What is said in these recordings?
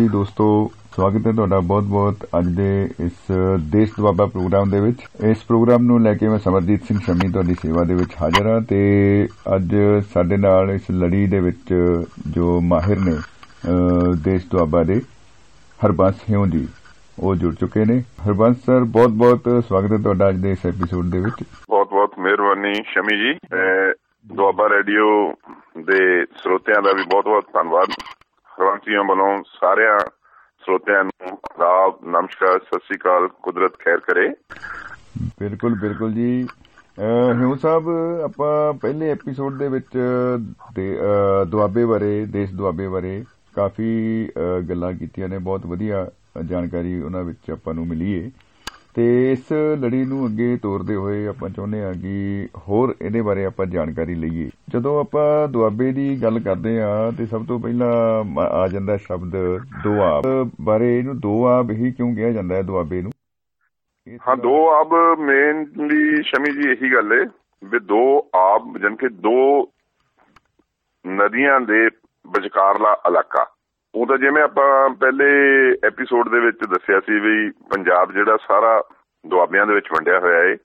ਜੀ ਦੋਸਤੋ, ਸਵਾਗਤ ਹੈ ਤੁਹਾਡਾ ਬਹੁਤ-ਬਹੁਤ ਅੱਜ ਦੇ ਇਸ ਦੇਸ਼ ਦੁਆਬਾ ਪ੍ਰੋਗਰਾਮ ਦੇ ਵਿੱਚ। ਇਸ ਪ੍ਰੋਗਰਾਮ ਨੂੰ ਲੈ ਕੇ ਮੈਂ ਸਮਰਜੀਤ ਸਿੰਘ ਸ਼ਮੀ ਤੁਹਾਡੀ ਸੇਵਾ ਦੇ ਵਿੱਚ ਹਾਜ਼ਰ ਹਾਂ ਤੇ ਅੱਜ ਸਾਡੇ ਨਾਲ ਇਸ ਲੜੀ ਦੇ ਵਿੱਚ ਜੋ ਮਾਹਿਰ ਨੇ ਦੇਸ਼ ਦੁਆਬਾ ਦੇ ਹਰਬੰਸ ਹਿਉ ਜੀ, ਉਹ ਜੁੜ ਚੁੱਕੇ ਨੇ। ਹਰਬੰਸ ਸਰ, ਬਹੁਤ-ਬਹੁਤ ਸਵਾਗਤ ਹੈ ਤੁਹਾਡਾ ਅੱਜ ਦੇ ਇਸ ਐਪੀਸੋਡ ਦੇ ਵਿੱਚ। ਬਹੁਤ-ਬਹੁਤ ਮਿਹਰਬਾਨੀ ਸ਼ਮੀ ਜੀ। ਦੁਆਬਾ ਰੇਡੀਓ ਦੇ ਸਰੋਤਿਆਂ ਦਾ ਵੀ ਬਹੁਤ-ਬਹੁਤ ਧੰਨਵਾਦ। ਹਰਵੰਸੀਆਂ ਵੱਲੋਂ ਸਾਰਿਆਂ ਸਰੋਤਿਆਂ ਨੂੰ ਆਦਾਬ ਨਮਸਕਾਰ, ਸਤਿ ਸ੍ਰੀ ਅਕਾਲ, ਕੁਦਰਤ ਖੈਰ ਕਰੇ। ਬਿਲਕੁਲ ਬਿਲਕੁਲ ਜੀ। ਹਿਉ ਸਾਹਿਬ, ਆਪਾਂ ਪਹਿਲੇ ਐਪੀਸੋਡ ਦੇ ਵਿੱਚ ਦੁਆਬੇ ਬਾਰੇ, ਦੇਸ਼ ਦੁਆਬੇ ਬਾਰੇ ਕਾਫੀ ਗੱਲਾਂ ਕੀਤੀਆਂ ਨੇ। ਬਹੁਤ ਵਧੀਆ ਜਾਣਕਾਰੀ ਉਹਨਾਂ ਵਿੱਚ ਆਪਾਂ ਨੂੰ ਮਿਲੀ ਏ। ਤੇ ਇਸ ਲੜੀ ਨੂੰ ਅੱਗੇ ਤੋਰਦੇ ਹੋਏ ਆਪਾਂ ਚਾਹੁੰਦੇ ਹਾਂ ਕਿ ਹੋਰ ਇਹਦੇ ਬਾਰੇ ਆਪਾਂ ਜਾਣਕਾਰੀ ਲਈਏ। ਜਦੋਂ ਆਪਾਂ ਦੁਆਬੇ ਦੀ ਗੱਲ ਕਰਦੇ ਆ ਤੇ ਸਭ ਤੋਂ ਪਹਿਲਾਂ ਆ ਜਾਂਦਾ ਸ਼ਬਦ ਦੁਆਬ ਬਾਰੇ। ਇਹਨੂੰ ਦੁਆਬ ਹੀ ਕਿਉਂ ਕਿਹਾ ਜਾਂਦਾ ਹੈ ਦੁਆਬੇ ਨੂੰ? ਹਾਂ ਦੋ ਆਬ ਮੇਨਲੀ ਸ਼ਮੀ ਜੀ ਇਹੀ ਗੱਲ ਏ ਵੀ ਦੋ ਆਬ ਜਨਕੇ ਦੋ ਨਦੀਆਂ ਦੇ ਵਿਚਕਾਰਲਾ ਇਲਾਕਾ। ਉਹ ਤਾਂ ਜਿਵੇਂ ਆਪਾਂ ਪਹਿਲੇ ਐਪੀਸੋਡ ਦੇ ਵਿੱਚ ਦੱਸਿਆ ਸੀ ਵੀ ਪੰਜਾਬ ਜਿਹੜਾ ਸਾਰਾ ਦੁਆਬਿਆਂ ਦੇ ਵਿੱਚ ਵੰਡਿਆ ਹੋਇਆ ਏ।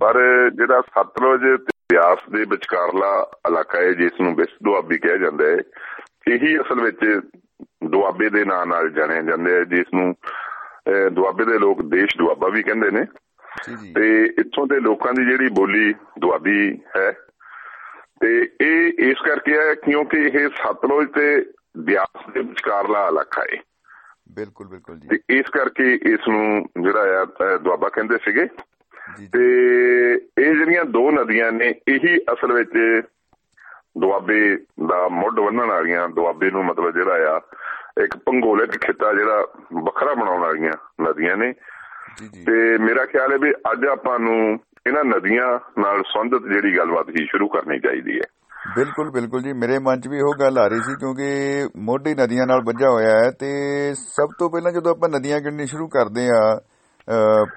ਪਰ ਜਿਹੜਾ ਸਤਲੁਜ ਤੇ ਬਿਆਸ ਦੇ ਵਿਚਕਾਰਲਾ ਇਲਾਕਾ ਹੈ ਜਿਸ ਨੂੰ ਵਿਸ ਦੁਆਬੀ ਕਿਹਾ ਜਾਂਦਾ ਹੈ ਇਹੀ ਅਸਲ ਵਿੱਚ ਦੁਆਬੇ ਦੇ ਨਾਂ ਨਾਲ ਜਾਣਿਆ ਜਾਂਦਾ ਹੈ ਜਿਸ ਨੂੰ ਦੁਆਬੇ ਦੇ ਲੋਕ ਦੇਸ਼ ਦੁਆਬਾ ਵੀ ਕਹਿੰਦੇ ਨੇ। ਤੇ ਇੱਥੋਂ ਦੇ ਲੋਕਾਂ ਦੀ ਜਿਹੜੀ ਬੋਲੀ ਦੁਆਬੀ ਹੈ। ਤੇ ਇਹ ਇਸ ਕਰਕੇ ਹੈ ਕਿਉਂਕਿ ਇਹ ਸਤਲੁਜ ਤੇ ਬਿਆਸ ਦੇ ਵਿਚਕਾਰਲਾ ਇਲਾਕਾ ਹੈ ਬਿਲਕੁਲ ਬਿਲਕੁਲ ਜੀ। ਤੇ ਇਸ ਕਰਕੇ ਇਸ ਨੂੰ ਜਿਹੜਾ ਆ ਦੁਆਬਾ ਕਹਿੰਦੇ ਸੀਗੇ। ਤੇ ਇਹ ਜਿਹੜੀਆਂ ਦੋ ਨਦੀਆਂ ਨੇ ਇਹੀ ਅਸਲ ਵਿੱਚ ਦੁਆਬੇ ਦਾ ਮੁੱਢ ਬੰਨਣ ਵਾਲੀਆਂ ਦੁਆਬੇ ਨੂੰ ਮਤਲਬ ਜਿਹੜਾ ਆ ਇੱਕ ਭੰਗੋਲਿਕ ਖਿੱਤਾ ਜਿਹੜਾ ਵੱਖਰਾ ਬਣਾਉਣ ਵਾਲੀਆਂ ਨਦੀਆਂ ਨੇ। ਤੇ ਮੇਰਾ ਖਿਆਲ ਹੈ ਵੀ ਅੱਜ ਆਪਾਂ ਨੂੰ ਇਹਨਾਂ ਨਦੀਆਂ ਨਾਲ ਸੰਬੰਧਿਤ ਜਿਹੜੀ ਗੱਲਬਾਤ ਹੀ ਸ਼ੁਰੂ ਕਰਨੀ ਚਾਹੀਦੀ ਹੈ। ਬਿਲਕੁਲ ਬਿਲਕੁਲ ਜੀ। ਮੇਰੇ ਮਨ 'ਚ ਵੀ ਉਹ ਗੱਲ ਆ ਰਹੀ ਸੀ ਕਿਉਂਕਿ ਮੋਢੀ ਨਦੀਆਂ ਨਾਲ ਵੱਜਾ ਹੋਇਆ ਹੈ ਤੇ ਸਭ ਤੋਂ ਪਹਿਲਾਂ ਜਦੋਂ ਆਪਾਂ ਨਦੀਆਂ ਗਿਣਨੀ ਸ਼ੁਰੂ ਕਰਦੇ ਆ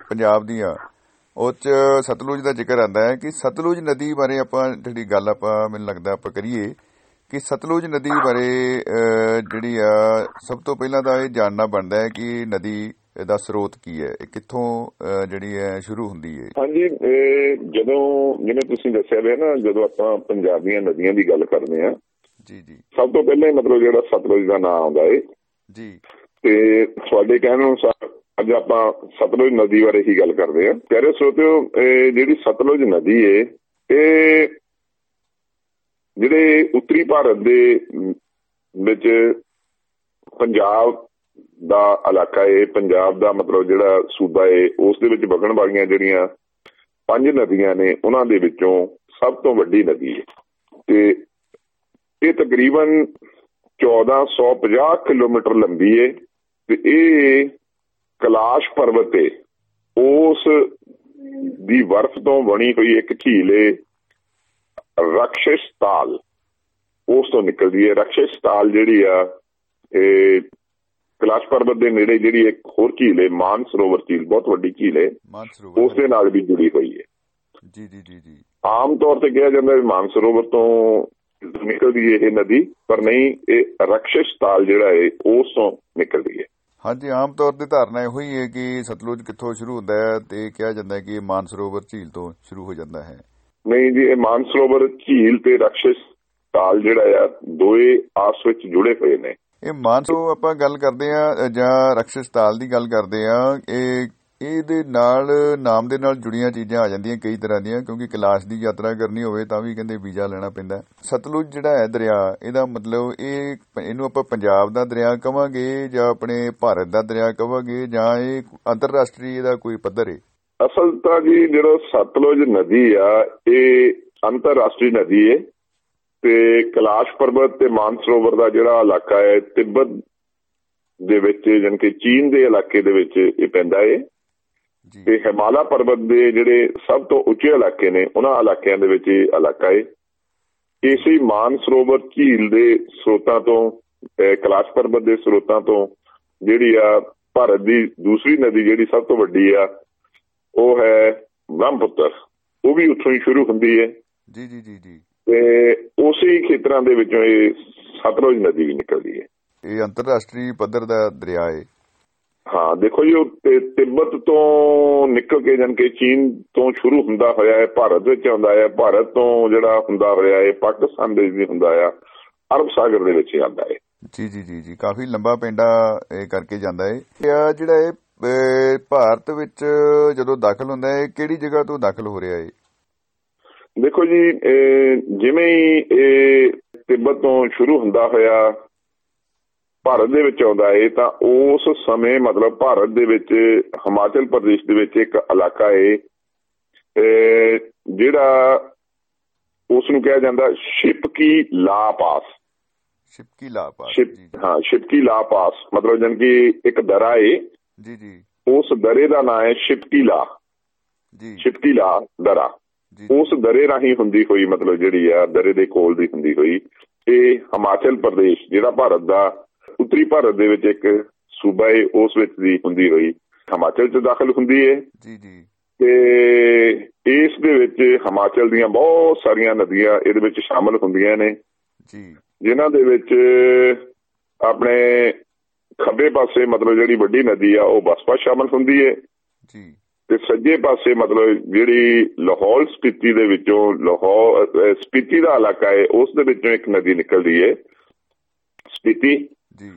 ਪੰਜਾਬ ਦੀਆਂ, ਉਹ 'ਚ ਸਤਲੁਜ ਦਾ ਜ਼ਿਕਰ ਆਂਦਾ ਹੈ ਕਿ ਸਤਲੁਜ ਨਦੀ ਬਾਰੇ ਆਪਾਂ ਜਿਹੜੀ ਗੱਲ ਆਪਾਂ, ਮੈਨੂੰ ਲੱਗਦਾ ਆਪਾਂ ਕਰੀਏ ਕਿ ਸਤਲੁਜ ਨਦੀ ਬਾਰੇ ਜਿਹੜੀ ਆ, ਸਭ ਤੋਂ ਪਹਿਲਾਂ ਤਾਂ ਇਹ ਜਾਣਨਾ ਬਣਦਾ ਹੈ ਕਿ ਨਦੀ ਇਹਦਾ ਸਰੋਤ ਕੀ ਹੈ? ਇਹ ਕਿੱਥੋਂ ਜਿਹੜੀ ਹੈ ਸ਼ੁਰੂ ਹੁੰਦੀ ਹੈ? ਹਾਂਜੀ ਜਦੋਂ ਜਿਵੇਂ ਤੁਸੀਂ ਦੱਸਿਆ ਹੋਇਆ ਨਾ ਜਦੋਂ ਆਪਾਂ ਪੰਜਾਬੀਆਂ ਨਦੀਆਂ ਦੀ ਗੱਲ ਕਰਦੇ ਆ ਜੀ ਜੀ। ਸਭ ਤੋਂ ਪਹਿਲਾਂ ਮਤਲਬ ਜਿਹੜਾ ਸਤਲੁਜ ਦਾ ਨਾਮ ਆਉਂਦਾ ਏ। ਜੀ। ਤੇ ਤੁਹਾਡੇ ਕਹਿਣ ਅਨੁਸਾਰ ਅੱਜ ਆਪਾਂ ਸਤਲੁਜ ਨਦੀ ਬਾਰੇ ਹੀ ਗੱਲ ਕਰਦੇ ਆ ਪਿਆਰੇ ਸਰੋਤਿਓ ਜਿਹੜੀ ਸਤਲੁਜ ਨਦੀ ਏ ਇਹ ਜਿਹੜੇ ਉੱਤਰੀ ਭਾਰਤ ਦੇ ਵਿੱਚ ਪੰਜਾਬ ਦਾ ਇਲਾਕਾ ਏ ਪੰਜਾਬ ਦਾ ਮਤਲਬ ਜਿਹੜਾ ਸੂਬਾ ਏ ਉਸ ਦੇ ਵਿੱਚ ਵਗਣ ਵਾਲੀਆਂ ਜਿਹੜੀਆਂ ਪੰਜ ਨਦੀਆਂ ਨੇ, ਉਹਨਾਂ ਦੇ ਵਿੱਚੋਂ ਸਭ ਤੋਂ ਵੱਡੀ ਨਦੀ ਹੈ। ਤੇ ਇਹ ਤਕਰੀਬਨ 1450 ਕਿਲੋਮੀਟਰ ਲੰਬੀ ਹੈ ਤੇ ਇਹ ਕਲਾਸ਼ ਪਰਬਤ ਹੈ। ਉਸ ਦੀ ਬਰਫ਼ ਤੋਂ ਬਣੀ ਹੋਈ ਇੱਕ ਝੀਲ ਹੈ ਰਕਸ਼ਿਸ਼ ਤਾਲ ਉਸ ਤੋਂ ਨਿਕਲਦੀ ਹੈ। ਰਕਸ਼ਿਸ਼ ਤਾਲ ਜਿਹੜੀ ਆ, ਇਹ ਕਲਾਸ਼ ਪਰਬਤ ਦੇ ਨੇੜੇ ਜਿਹੜੀ ਇੱਕ ਹੋਰ ਝੀਲ ਹੈ ਮਾਨ ਸਰੋਵਰ ਝੀਲ ਬਹੁਤ ਵੱਡੀ ਝੀਲ ਹੈ ਉਸ ਦੇ ਨਾਲ ਵੀ ਜੁੜੀ ਹੋਈ ਹੈ। ਜੀ ਜੀ ਜੀ ਜੀ। ਆਮ ਤੌਰ ਤੇ ਕਿਹਾ ਜਾਂਦਾ ਹੈ ਮਾਨ ਸਰੋਵਰ ਤੋਂ ਨਿਕਲਦੀ ਹੈ ਇਹ ਨਦੀ ਪਰ ਨਹੀਂ ਇਹ ਰਕਸ਼ਿਸ਼ ਤਾਲ ਜਿਹੜਾ ਹੈ ਉਸ ਤੋਂ ਨਿਕਲਦੀ ਹੈ। ਹਾਂਜੀ ਆਮ ਤੌਰ ਤੇ ਧਾਰਨਾ ਇਹੋ ਹੀ ਹੈ ਕਿ ਸਤਲੁਜ ਕਿੱਥੋਂ ਸ਼ੁਰੂ ਹੁੰਦਾ ਹੈ ਤੇ ਕਿਹਾ ਜਾਂਦਾ ਹੈ ਕਿ ਇਹ ਮਾਨ ਸਰੋਵਰ ਝੀਲ ਤੋਂ ਸ਼ੁਰੂ ਹੋ ਜਾਂਦਾ ਹੈ। ਨਹੀਂ ਜੀ ਇਹ ਮਾਨ ਸਰੋਵਰ ਝੀਲ ਤੇ ਰਕਸ਼ਿਸ਼ ਤਾਲ ਜਿਹੜਾ ਆ ਦੋਏ ਆਸ ਵਿੱਚ ਜੁੜੇ ਹੋਏ ਨੇ। ਇਹ ਮਾਨਸੋ ਆਪਾਂ ਗੱਲ ਕਰਦੇ ਆ ਜਾਂ ਰਕਸ਼ਿਸ਼ ਤਾਲ ਦੀ ਗੱਲ ਕਰਦੇ ਆ ਇਹ, ਇਹਦੇ ਨਾਲ, ਨਾਮ ਦੇ ਨਾਲ ਜੁੜੀਆਂ ਚੀਜ਼ਾਂ ਆ ਜਾਂਦੀਆਂ ਕਈ ਤਰ੍ਹਾਂ ਦੀਆਂ, ਕਿਉਂਕਿ ਕਲਾਸ਼ ਦੀ ਯਾਤਰਾ ਕਰਨੀ ਹੋਵੇ ਤਾਂ ਵੀ ਕਹਿੰਦੇ ਵੀਜ਼ਾ ਲੈਣਾ ਪੈਂਦਾ। ਸਤਲੁਜ ਜਿਹੜਾ ਹੈ ਦਰਿਆ, ਇਹਦਾ ਮਤਲਬ ਇਹ ਇਹਨੂੰ ਆਪਾਂ ਪੰਜਾਬ ਦਾ ਦਰਿਆ ਕਵਾਂਗੇ ਜਾਂ ਆਪਣੇ ਭਾਰਤ ਦਾ ਦਰਿਆ ਕਵਾਂਗੇ ਜਾਂ ਇਹ ਅੰਤਰਰਾਸ਼ਟਰੀ ਇਹਦਾ ਕੋਈ ਪੱਧਰ ਹੈ ਅਸਲ ਤਾਂ ਜੀ, ਜਿਹੜਾ ਸਤਲੁਜ ਨਦੀ ਆ, ਇਹ ਅੰਤਰਰਾਸ਼ਟਰੀ ਨਦੀ ਹੈ ਤੇ ਕਲਾਸ਼ ਪਰਬਤ ਤੇ ਮਾਨਸਰੋਵਰ ਦਾ ਜਿਹੜਾ ਇਲਾਕਾ ਹੈ ਤਿੱਬਤ ਦੇ ਵਿੱਚ ਜਾਨ ਕਿ ਚੀਨ ਦੇ ਇਲਾਕੇ ਦੇ ਵਿੱਚ ਇਹ ਪੈਂਦਾ ਹੈ ਤੇ ਹਿਮਾਲਾ ਪਰਬਤ ਦੇ ਜਿਹੜੇ ਸਭ ਤੋਂ ਉੱਚੇ ਇਲਾਕੇ ਨੇ ਉਹਨਾਂ ਇਲਾਕਿਆਂ ਦੇ ਵਿੱਚ ਇਹ ਇਲਾਕਾ ਹੈ ਇਸੇ ਮਾਨਸਰੋਵਰ ਝੀਲ ਦੇ ਸਰੋਤਾਂ ਤੋਂ ਕਲਾਸ਼ ਪਰਬਤ ਦੇ ਸਰੋਤਾਂ ਤੋਂ ਜਿਹੜੀ ਆ ਭਾਰਤ ਦੀ ਦੂਸਰੀ ਨਦੀ ਜਿਹੜੀ ਸਭ ਤੋਂ ਵੱਡੀ ਆ ਉਹ ਹੈ ਬ੍ਰਹਮਪੁੱਤਰ। ਉਹ ਵੀ ਉੱਥੋਂ ਹੀ ਸ਼ੁਰੂ ਹੁੰਦੀ ਹੈ ਜੀ ਜੀ ਜੀ ਜੀ। ਤੇ ਉਸੇ ਖੇਤਰਾਂ ਦੇ ਵਿੱਚੋਂ ਇਹ ਸਤਲੁਜ ਨਦੀ ਵੀ ਨਿਕਲਦੀ ਹੈ। ਇਹ ਅੰਤਰਰਾਸ਼ਟਰੀ ਪੱਧਰ ਦਾ ਦਰਿਆ ਹੈ ਹਾਂ ਦੇਖੋ ਜੀ ਉਹ ਤਿੱਬਤ ਤੋਂ ਨਿਕਲ ਕੇ ਜਨ ਕੇ ਚੀਨ ਤੋਂ ਸ਼ੁਰੂ ਹੁੰਦਾ ਹੋਇਆ ਹੈ ਭਾਰਤ ਵਿੱਚ ਆਉਂਦਾ ਹੈ ਭਾਰਤ ਤੋਂ ਜਿਹੜਾ ਹੁੰਦਾ ਹੋਇਆ ਹੈ ਪਾਕਿਸਤਾਨ ਦੇ ਵੀ ਹੁੰਦਾ ਆ ਅਰਬ ਸਾਗਰ ਦੇ ਵਿੱਚ ਆਉਂਦਾ ਹੈ। ਜੀ ਜੀ ਜੀ ਜੀ ਕਾਫੀ ਲੰਬਾ ਪੈਂਡਾ ਇਹ ਕਰਕੇ ਜਾਂਦਾ ਹੈ। ਇਹ ਜਿਹੜਾ ਇਹ ਭਾਰਤ ਵਿੱਚ ਜਦੋਂ ਦਾਖਲ ਹੁੰਦਾ ਹੈ ਕਿਹੜੀ ਜਗ੍ਹਾ ਤੋਂ ਦਾਖਲ ਹੋ ਰਿਹਾ ਹੈ? ਦੇਖੋ ਜੀ ਜਿਵੇਂ ਹੀ ਇਹ ਤਿੱਬਤ ਤੋਂ ਸ਼ੁਰੂ ਹੁੰਦਾ ਹੋਇਆ ਭਾਰਤ ਦੇ ਵਿੱਚ ਆਉਂਦਾ ਹੈ ਤਾਂ ਉਸ ਸਮੇਂ ਮਤਲਬ ਭਾਰਤ ਦੇ ਵਿੱਚ ਹਿਮਾਚਲ ਪ੍ਰਦੇਸ਼ ਦੇ ਵਿੱਚ ਇੱਕ ਇਲਾਕਾ ਹੈ ਜਿਹੜਾ ਉਸ ਨੂੰ ਕਿਹਾ ਜਾਂਦਾ ਸ਼ਿਪਕੀ ਲਾ ਪਾਸ ਸ਼ਿਪਕੀ ਲਾ ਪਾਸ ਸ਼ਿਪ ਜੀ। ਜੀ ਹਾਂ ਸ਼ਿਪਕੀ ਲਾ ਪਾਸ ਮਤਲਬ ਜਨ ਕਿ ਇੱਕ ਦਰਾ ਹੈ ਜੀ ਜੀ। ਉਸ ਦਰੇ ਦਾ ਨਾਮ ਹੈ ਸ਼ਿਪਕੀ ਲਾ। ਜੀ। ਸ਼ਿਪਕੀ ਲਾ ਦਰਾ। ਉਸ ਦਰੇ ਰਾਹੀਂ ਹੁੰਦੀ ਹੋਈ ਮਤਲਬ ਜਿਹੜੀ ਆ ਦਰੇ ਦੇ ਕੋਲ ਦੀ ਹੁੰਦੀ ਹੋਈ ਇਹ ਹਿਮਾਚਲ ਪ੍ਰਦੇਸ਼ ਜਿਹੜਾ ਭਾਰਤ ਦਾ ਉੱਤਰੀ ਭਾਰਤ ਦੇ ਵਿੱਚ ਇੱਕ ਸੂਬਾ ਹੈ ਉਸ ਵਿੱਚ ਦੀ ਹੁੰਦੀ ਹੋਈ ਹਿਮਾਚਲ 'ਚ ਦਾਖਲ ਹੁੰਦੀ ਹੈ ਜੀ ਜੀ। ਤੇ ਇਸ ਦੇ ਵਿੱਚ ਹਿਮਾਚਲ ਦੀਆਂ ਬਹੁਤ ਸਾਰੀਆਂ ਨਦੀਆਂ ਇਹਦੇ ਵਿੱਚ ਸ਼ਾਮਲ ਹੁੰਦੀਆਂ ਨੇ। ਜੀ। ਜਿਨ੍ਹਾਂ ਦੇ ਵਿੱਚ ਆਪਣੇ ਖੱਬੇ ਪਾਸੇ ਮਤਲਬ ਜਿਹੜੀ ਵੱਡੀ ਨਦੀ ਆ ਉਹ ਬਸਪਾ ਸ਼ਾਮਲ ਹੁੰਦੀ ਹੈ ਜੀ। ਤੇ ਸੱਜੇ ਪਾਸੇ ਮਤਲਬ ਜਿਹੜੀ ਲਾਹੌਲ ਸਪੀਤੀ ਦੇ ਵਿੱਚੋਂ ਲਾਹੌਰ ਸਪੀਤੀ ਦਾ ਇਲਾਕਾ ਹੈ ਉਸ ਦੇ ਵਿੱਚੋਂ ਇੱਕ ਨਦੀ ਨਿਕਲਦੀ ਹੈ ਸਪੀਤੀ ਜੀ।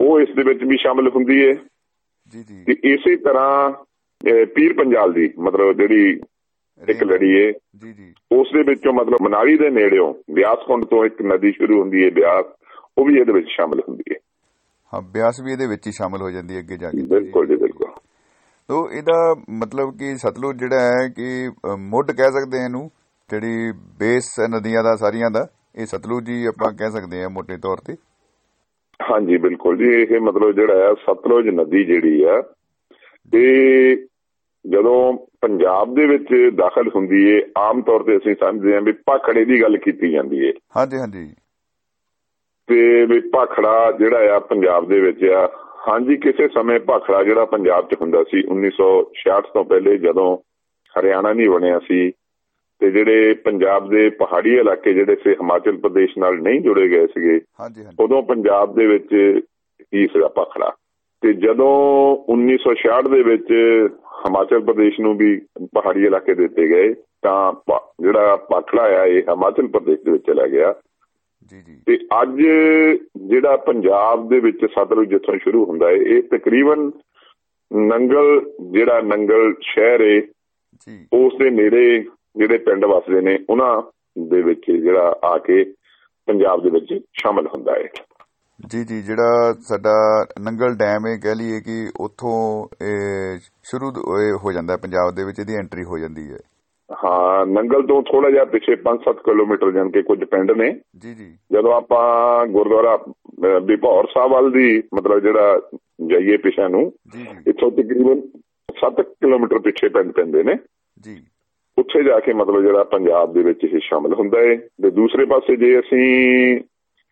ਉਹ ਇਸ ਦੇ ਵਿੱਚ ਵੀ ਸ਼ਾਮਲ ਹੁੰਦੀ ਹੈ ਜੀ ਜੀ। ਤੇ ਇਸੇ ਤਰ੍ਹਾਂ ਪੀਰ ਪੰਜਾਲ ਦੀ ਮਤਲਬ ਜਿਹੜੀ ਇੱਕ ਲੜੀ ਹੈ। ਜੀ ਜੀ। ਉਸ ਦੇ ਵਿੱਚੋਂ ਮਤਲਬ ਮਨਾਲੀ ਦੇ ਨੇੜਿਓਂ ਬਿਆਸਕੁੰਡ ਤੋਂ ਇੱਕ ਨਦੀ ਸ਼ੁਰੂ ਹੁੰਦੀ ਹੈ ਬਿਆਸ ਉਹ ਵੀ ਇਹਦੇ ਵਿੱਚ ਸ਼ਾਮਲ ਹੁੰਦੀ ਹੈ ਹਾਂ ਬਿਆਸ ਵੀ ਇਹਦੇ ਵਿੱਚ ਹੀ ਸ਼ਾਮਲ ਹੋ ਜਾਂਦੀ ਹੈ ਅੱਗੇ ਜਾ ਕੇ। ਬਿਲਕੁਲ ਜੀ ਤੋ ਇਹਦਾ ਮਤਲਬ ਕਿ ਸਤਲੁਜ ਜਿਹੜਾ ਹੈ ਕਿ ਮੁੱਢ ਕਹਿ ਸਕਦੇ ਹਾਂ ਇਹਨੂੰ ਜਿਹੜੀ ਬੇਸ ਨਦੀਆਂ ਦਾ ਸਾਰੀਆਂ ਦਾ ਇਹ ਸਤਲੁਜ ਹੀ ਆਪਾਂ ਕਹਿ ਸਕਦੇ ਹਾਂ ਮੋٹے ਤੌਰ ਤੇ। ਹਾਂਜੀ ਬਿਲਕੁਲ ਜੀ। ਇਹ ਮਤਲਬ ਜਿਹੜਾ ਆ ਸਤਲੁਜ ਨਦੀ ਜਿਹੜੀ ਆ ਇਹ ਜਦੋਂ ਪੰਜਾਬ ਦੇ ਵਿੱਚ ਦਾਖਲ ਹੁੰਦੀ ਏ ਆਮ ਤੌਰ ਤੇ ਅਸੀਂ ਸਮਝਦੇ ਹਾਂ ਵੀ ਭਾਖੜੇ ਦੀ ਗੱਲ ਕੀਤੀ ਜਾਂਦੀ ਏ। ਹਾਂਜੀ ਹਾਂਜੀ। ਤੇ ਵੀ ਭਾਖੜਾ ਜਿਹੜਾ ਆ ਪੰਜਾਬ ਦੇ ਵਿੱਚ ਆ ਹਾਂਜੀ ਕਿਸੇ ਸਮੇਂ ਭਾਖੜਾ ਜਿਹੜਾ ਪੰਜਾਬ 'ਚ ਹੁੰਦਾ ਸੀ 1966 ਤੋਂ ਪਹਿਲੇ ਜਦੋਂ ਹਰਿਆਣਾ ਨਹੀਂ ਬਣਿਆ ਸੀ ਤੇ ਜਿਹੜੇ ਪੰਜਾਬ ਦੇ ਪਹਾੜੀ ਇਲਾਕੇ ਜਿਹੜੇ ਸੀ ਹਿਮਾਚਲ ਪ੍ਰਦੇਸ਼ ਨਾਲ ਨਹੀਂ ਜੁੜੇ ਗਏ ਸੀਗੇ ਉਦੋਂ ਪੰਜਾਬ ਦੇ ਵਿੱਚ ਕੀ ਸੀਗਾ ਭਾਖੜਾ। ਤੇ ਜਦੋਂ 1966 ਦੇ ਵਿੱਚ ਹਿਮਾਚਲ ਪ੍ਰਦੇਸ਼ ਨੂੰ ਵੀ ਪਹਾੜੀ ਇਲਾਕੇ ਦਿੱਤੇ ਗਏ ਤਾਂ ਜਿਹੜਾ ਭਾਖੜਾ ਆ ਇਹ ਹਿਮਾਚਲ ਪ੍ਰਦੇਸ਼ ਦੇ ਵਿੱਚ ਚਲਾ ਗਿਆ। ਜੀ ਜੀ। ਤੇ ਅੱਜ ਜਿਹੜਾ ਪੰਜਾਬ ਦੇ ਵਿੱਚ ਸਤਲੁਜ ਜਿੱਥੋਂ ਸ਼ੁਰੂ ਹੁੰਦਾ ਹੈ ਇਹ ਤਕਰੀਬਨ ਨੰਗਲ ਜਿਹੜਾ ਨੰਗਲ ਸ਼ਹਿਰ ਹੈ ਜੀ। ਉਸ ਦੇ ਨੇੜੇ ਜਿਹੜੇ ਪਿੰਡ ਵਸਦੇ ਨੇ ਉਹਨਾਂ ਦੇ ਵਿੱਚ ਜਿਹੜਾ ਆ ਕੇ ਪੰਜਾਬ ਦੇ ਵਿੱਚ ਸ਼ਾਮਲ ਹੁੰਦਾ ਹੈ। ਜੀ ਜੀ ਜਿਹੜਾ ਸਾਡਾ ਨੰਗਲ ਡੈਮ ਹੈ ਕਹਿ ਲਈਏ ਕਿ ਉੱਥੋਂ ਇਹ ਸ਼ੁਰੂ ਇਹ ਹੋ ਜਾਂਦਾ ਪੰਜਾਬ ਦੇ ਵਿੱਚ ਇਹਦੀ ਐਂਟਰੀ ਹੋ ਜਾਂਦੀ ਹੈ। ਹਾਂ ਨੰਗਲ ਤੋਂ ਥੋੜਾ ਜਿਹਾ ਪਿੱਛੇ 5-7 ਕਿਲੋਮੀਟਰ ਜਾਣ ਕੇ ਕੁਝ ਪਿੰਡ ਨੇ। ਜੀ ਜੀ। ਜਦੋਂ ਆਪਾਂ ਗੁਰਦੁਆਰਾ ਬਿਭੌਰ ਸਾਹਿਬ ਵੱਲ ਦੀ ਮਤਲਬ ਜਿਹੜਾ ਜਾਈਏ ਪਿਛਾ ਨੂੰ ਇੱਥੋਂ ਤਕਰੀਬਨ 7 ਕਿਲੋਮੀਟਰ ਪਿੱਛੇ ਪਿੰਡ ਪੈਂਦੇ ਨੇ। ਜੀ। ਉੱਥੇ ਜਾ ਕੇ ਮਤਲਬ ਜਿਹੜਾ ਪੰਜਾਬ ਦੇ ਵਿੱਚ ਇਹ ਸ਼ਾਮਲ ਹੁੰਦਾ ਹੈ ਤੇ ਦੂਸਰੇ ਪਾਸੇ ਜੇ ਅਸੀਂ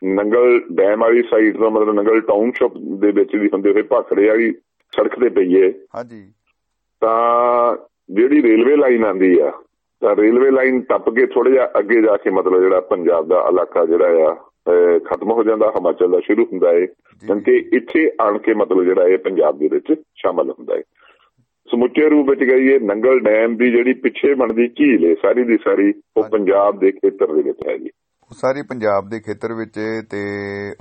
ਨੰਗਲ ਡੈਮ ਵਾਲੀ ਸਾਈਡ ਤੋਂ ਮਤਲਬ ਨੰਗਲ ਟਾਊਨਸ਼ਿਪ ਦੇ ਵਿੱਚ ਵੀ ਹੁੰਦੇ ਹੋਏ ਭਾਖੜੇ ਵਾਲੀ ਸੜਕ ਤੇ ਪਈਏ ਹਾਂਜੀ। ਤਾਂ ਜਿਹੜੀ ਰੇਲਵੇ ਲਾਈਨ ਆਂਦੀ ਆ ਤਾਂ ਰੇਲਵੇ ਲਾਈਨ ਟੱਪ ਕੇ ਥੋੜਾ ਜਿਹਾ ਅੱਗੇ ਜਾ ਕੇ ਮਤਲਬ ਜਿਹੜਾ ਪੰਜਾਬ ਦਾ ਇਲਾਕਾ ਜਿਹੜਾ ਆ ਖਤਮ ਹੋ ਜਾਂਦਾ ਹਿਮਾਚਲ ਦਾ ਸ਼ੁਰੂ ਹੁੰਦਾ ਹੈ ਕਿਉਂਕਿ ਇੱਥੇ ਆਣ ਕੇ ਮਤਲਬ ਜਿਹੜਾ ਇਹ ਪੰਜਾਬ ਦੇ ਵਿੱਚ ਸ਼ਾਮਲ ਹੁੰਦਾ ਹੈ ਸਮੁੱਚੇ ਰੂਪ ਵਿੱਚ ਗਈਏ ਨੰਗਲ ਡੈਮ ਦੀ ਜਿਹੜੀ ਪਿੱਛੇ ਬਣਦੀ ਝੀਲ ਹੈ ਸਾਰੀ ਦੀ ਸਾਰੀ ਉਹ। ਪੰਜਾਬ ਦੇ ਖੇਤਰ ਦੇ ਵਿੱਚ ਹੈ ਜੀ ਸਾਰੀ ਪੰਜਾਬ ਦੇ ਖੇਤਰ ਵਿੱਚ ਤੇ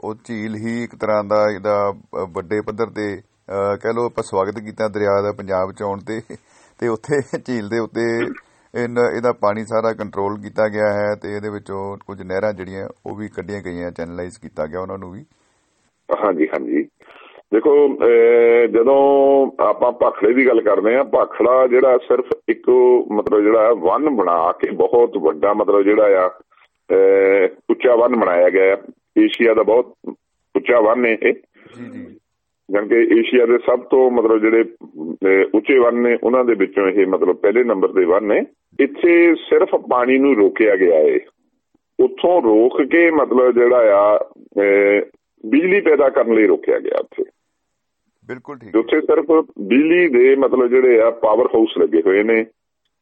ਉਹ ਝੀਲ ਹੀ ਇੱਕ ਤਰ੍ਹਾਂ ਦਾ ਇਹਦਾ ਵੱਡੇ ਪੱਧਰ ਤੇ ਕਹਿ ਲਓ ਆਪਾਂ ਸਵਾਗਤ ਕੀਤਾ ਦਰਿਆ ਦਾ ਪੰਜਾਬ ਚ ਆਉਣ ਤੇ। ਤੇ ਉੱਥੇ ਝੀਲ ਦੇ ਉੱਤੇ ਇਹਦਾ ਪਾਣੀ ਸਾਰਾ ਕੰਟਰੋਲ ਕੀਤਾ ਗਿਆ ਹੈ ਤੇ ਇਹਦੇ ਵਿੱਚੋਂ ਕੁਝ ਨਹਿਰਾਂ ਜਿਹੜੀਆਂ ਉਹ ਵੀ ਕੱਢੀਆਂ ਗਈਆਂ ਚੈਨਲਾਈਜ਼ ਕੀਤਾ ਗਿਆ ਉਹਨਾਂ ਨੂੰ ਵੀ। ਹਾਂਜੀ ਹਾਂਜੀ। ਦੇਖੋ ਜਦੋਂ ਆਪਾਂ ਭਾਖੜੇ ਦੀ ਗੱਲ ਕਰਦੇ ਆ ਭਾਖੜਾ ਜਿਹੜਾ ਸਿਰਫ ਇੱਕ ਮਤਲਬ ਜਿਹੜਾ ਵਨ ਬਣਾ ਕੇ ਬਹੁਤ ਵੱਡਾ ਮਤਲਬ ਜਿਹੜਾ ਆ ਉੱਚਾ ਵਨ ਬਣਾਇਆ ਗਿਆ ਏਸ਼ੀਆ ਦਾ ਬਹੁਤ ਉੱਚਾ ਵਨ ਹੈ ਇਹ। ਜੀ ਜੀ। ਜਾਣੀ ਕਿ ਏਸ਼ੀਆ ਦੇ ਸਭ ਤੋਂ ਮਤਲਬ ਜਿਹੜੇ ਉੱਚੇ ਵਨ ਨੇ ਉਹਨਾਂ ਦੇ ਵਿੱਚੋਂ ਇਹ ਮਤਲਬ ਪਹਿਲੇ ਨੰਬਰ ਦੇ ਵਨ ਨੇ। ਇੱਥੇ ਸਿਰਫ ਪਾਣੀ ਨੂੰ ਰੋਕਿਆ ਗਿਆ ਹੈ ਉੱਥੋਂ ਰੋਕ ਕੇ ਮਤਲਬ ਜਿਹੜਾ ਆ ਬਿਜਲੀ ਪੈਦਾ ਕਰਨ ਲਈ ਰੋਕਿਆ ਗਿਆ ਉੱਥੇ। ਬਿਲਕੁਲ ਠੀਕ। ਉੱਥੇ ਸਿਰਫ ਬਿਜਲੀ ਦੇ ਮਤਲਬ ਜਿਹੜੇ ਆ ਪਾਵਰ ਹਾਊਸ ਲੱਗੇ ਹੋਏ ਨੇ।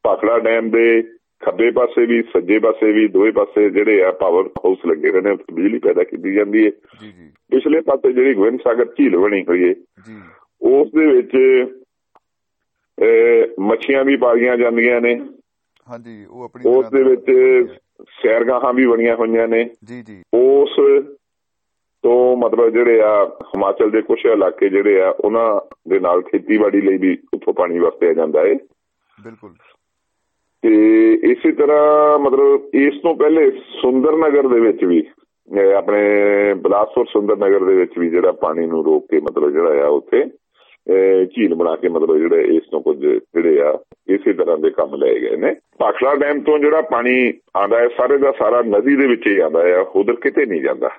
ਭਾਖੜਾ ਡੈਮ ਦੇ ਖੱਬੇ ਪਾਸੇ ਵੀ ਸੱਜੇ ਪਾਸੇ ਵੀ ਦੋਵੇਂ ਪਾਸੇ ਜਿਹੜੇ ਆ ਪਾਵਰ ਹਾਊਸ ਲੱਗੇ ਹੋਏ ਨੇ ਉੱਥੇ ਬਿਜਲੀ ਪੈਦਾ ਕੀਤੀ ਜਾਂਦੀ ਹੈ ਜੀ ਜੀ। ਪਿਛਲੇ ਪਾਸੇ ਜਿਹੜੀ ਗੋਬਿੰਦ ਸਾਗਰ ਝੀਲ ਬਣੀ ਹੋਈ ਹੈ ਜੀ। ਉਸ ਦੇ ਵਿੱਚ ਮੱਛੀਆਂ ਵੀ ਪਾਲੀਆਂ ਜਾਂਦੀਆਂ ਨੇ। ਹਾਂਜੀ ਉਹ ਆਪਣੀ ਉਸ ਦੇ ਵਿੱਚ ਸੈਰਗਾਹਾਂ ਵੀ ਬਣੀਆਂ ਹੋਈਆਂ ਨੇ। ਜੀ ਜੀ। ਉਸ ਤੋਂ ਮਤਲਬ ਜਿਹੜੇ ਆ ਹਿਮਾਚਲ ਦੇ ਕੁਝ ਇਲਾਕੇ ਜਿਹੜੇ ਆ ਉਹਨਾਂ ਦੇ ਨਾਲ ਖੇਤੀਬਾੜੀ ਲਈ ਵੀ ਉੱਥੋਂ ਪਾਣੀ ਵਰਤਿਆ ਜਾਂਦਾ ਹੈ ਬਿਲਕੁਲ। ਤੇ ਇਸੇ ਤਰ੍ਹਾਂ ਮਤਲਬ ਇਸ ਤੋਂ ਪਹਿਲੇ ਸੁੰਦਰ ਨਗਰ ਦੇ ਵਿੱਚ ਵੀ ਆਪਣੇ ਬਲਾਸਪੁਰ ਸੁੰਦਰ ਨਗਰ ਦੇ ਵਿੱਚ ਵੀ ਜਿਹੜਾ ਪਾਣੀ ਨੂੰ ਰੋਕ ਕੇ ਮਤਲਬ ਜਿਹੜਾ ਆ ਉੱਥੇ ਝੀਲ ਬਣਾ ਕੇ ਮਤਲਬ ਜਿਹੜੇ ਇਸ ਤੋਂ ਕੁਝ ਜਿਹੜੇ ਆ ਇਸੇ ਤਰ੍ਹਾਂ ਦੇ ਕੰਮ ਲਏ ਗਏ ਨੇ। ਪਾਖਲਾ ਡੈਮ ਤੋਂ ਜਿਹੜਾ ਪਾਣੀ ਆਉਂਦਾ ਹੈ ਸਾਰੇ ਦਾ ਸਾਰਾ ਨਦੀ ਦੇ ਵਿੱਚ ਹੀ ਆਉਂਦਾ ਹੈ ਉਧਰ ਕਿਤੇ ਨਹੀਂ ਜਾਂਦਾ।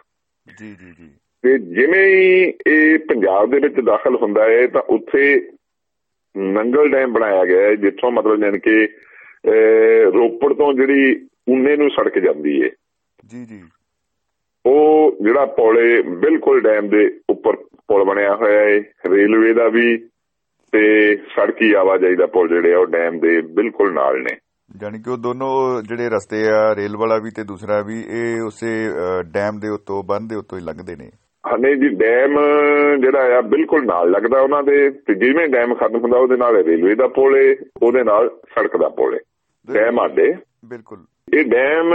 ਜੀ ਜੀ ਜੀ। ਤੇ ਜਿਵੇਂ ਹੀ ਇਹ ਪੰਜਾਬ ਦੇ ਵਿੱਚ ਦਾਖਲ ਹੁੰਦਾ ਹੈ ਤਾਂ ਉੱਥੇ ਨੰਗਲ ਡੈਮ ਬਣਾਇਆ ਗਿਆ ਹੈ ਜਿੱਥੋਂ ਮਤਲਬ ਜਾਨ ਕਿ ਰੋਪੜ ਤੋਂ ਜਿਹੜੀ ਉਨੇ ਨੂੰ ਸੜਕ ਜਾਂਦੀ ਹੈ। ਜੀ ਜੀ। ਉਹ ਜਿਹੜਾ ਪੌਲੇ ਬਿਲਕੁਲ ਡੈਮ ਦੇ ਪੁਲ ਬਣਿਆ ਹੋਇਆ ਹੈ ਰੇਲਵੇ ਦਾ ਵੀ ਤੇ ਸੜਕੀ ਆਵਾਜਾਈ ਦਾ ਪੁਲ ਜਿਹੜੇ ਆ ਉਹ ਡੈਮ ਦੇ ਬਿਲਕੁਲ ਨਾਲ ਨੇ। ਜਾਨੀ ਕਿ ਉਹ ਦੋਨੋਂ ਜਿਹੜੇ ਰਸਤੇ ਆ ਰੇਲ ਵਾਲਾ ਵੀ ਤੇ ਦੂਸਰਾ ਵੀ ਇਹ ਉਸੇ ਡੈਮ ਦੇ ਉੱਤੋਂ ਬੰਦ ਦੇ ਉੱਤੋਂ ਹੀ ਲੰਘਦੇ ਨੇ। ਹਨੇ ਜੀ ਡੈਮ ਜਿਹੜਾ ਆ ਬਿਲਕੁਲ ਨਾਲ ਲੱਗਦਾ ਉਹਨਾਂ ਦੇ ਤੇ ਜਿਵੇਂ ਡੈਮ ਖਤਮ ਹੁੰਦਾ ਉਹਦੇ ਨਾਲ ਰੇਲਵੇ ਦਾ ਪੁਲ ਏ ਉਹਦੇ ਨਾਲ ਸੜਕ ਦਾ ਪੁਲ ਏ। ਡੈਮ ਆਡੇ। ਬਿਲਕੁਲ। ਇਹ ਡੈਮ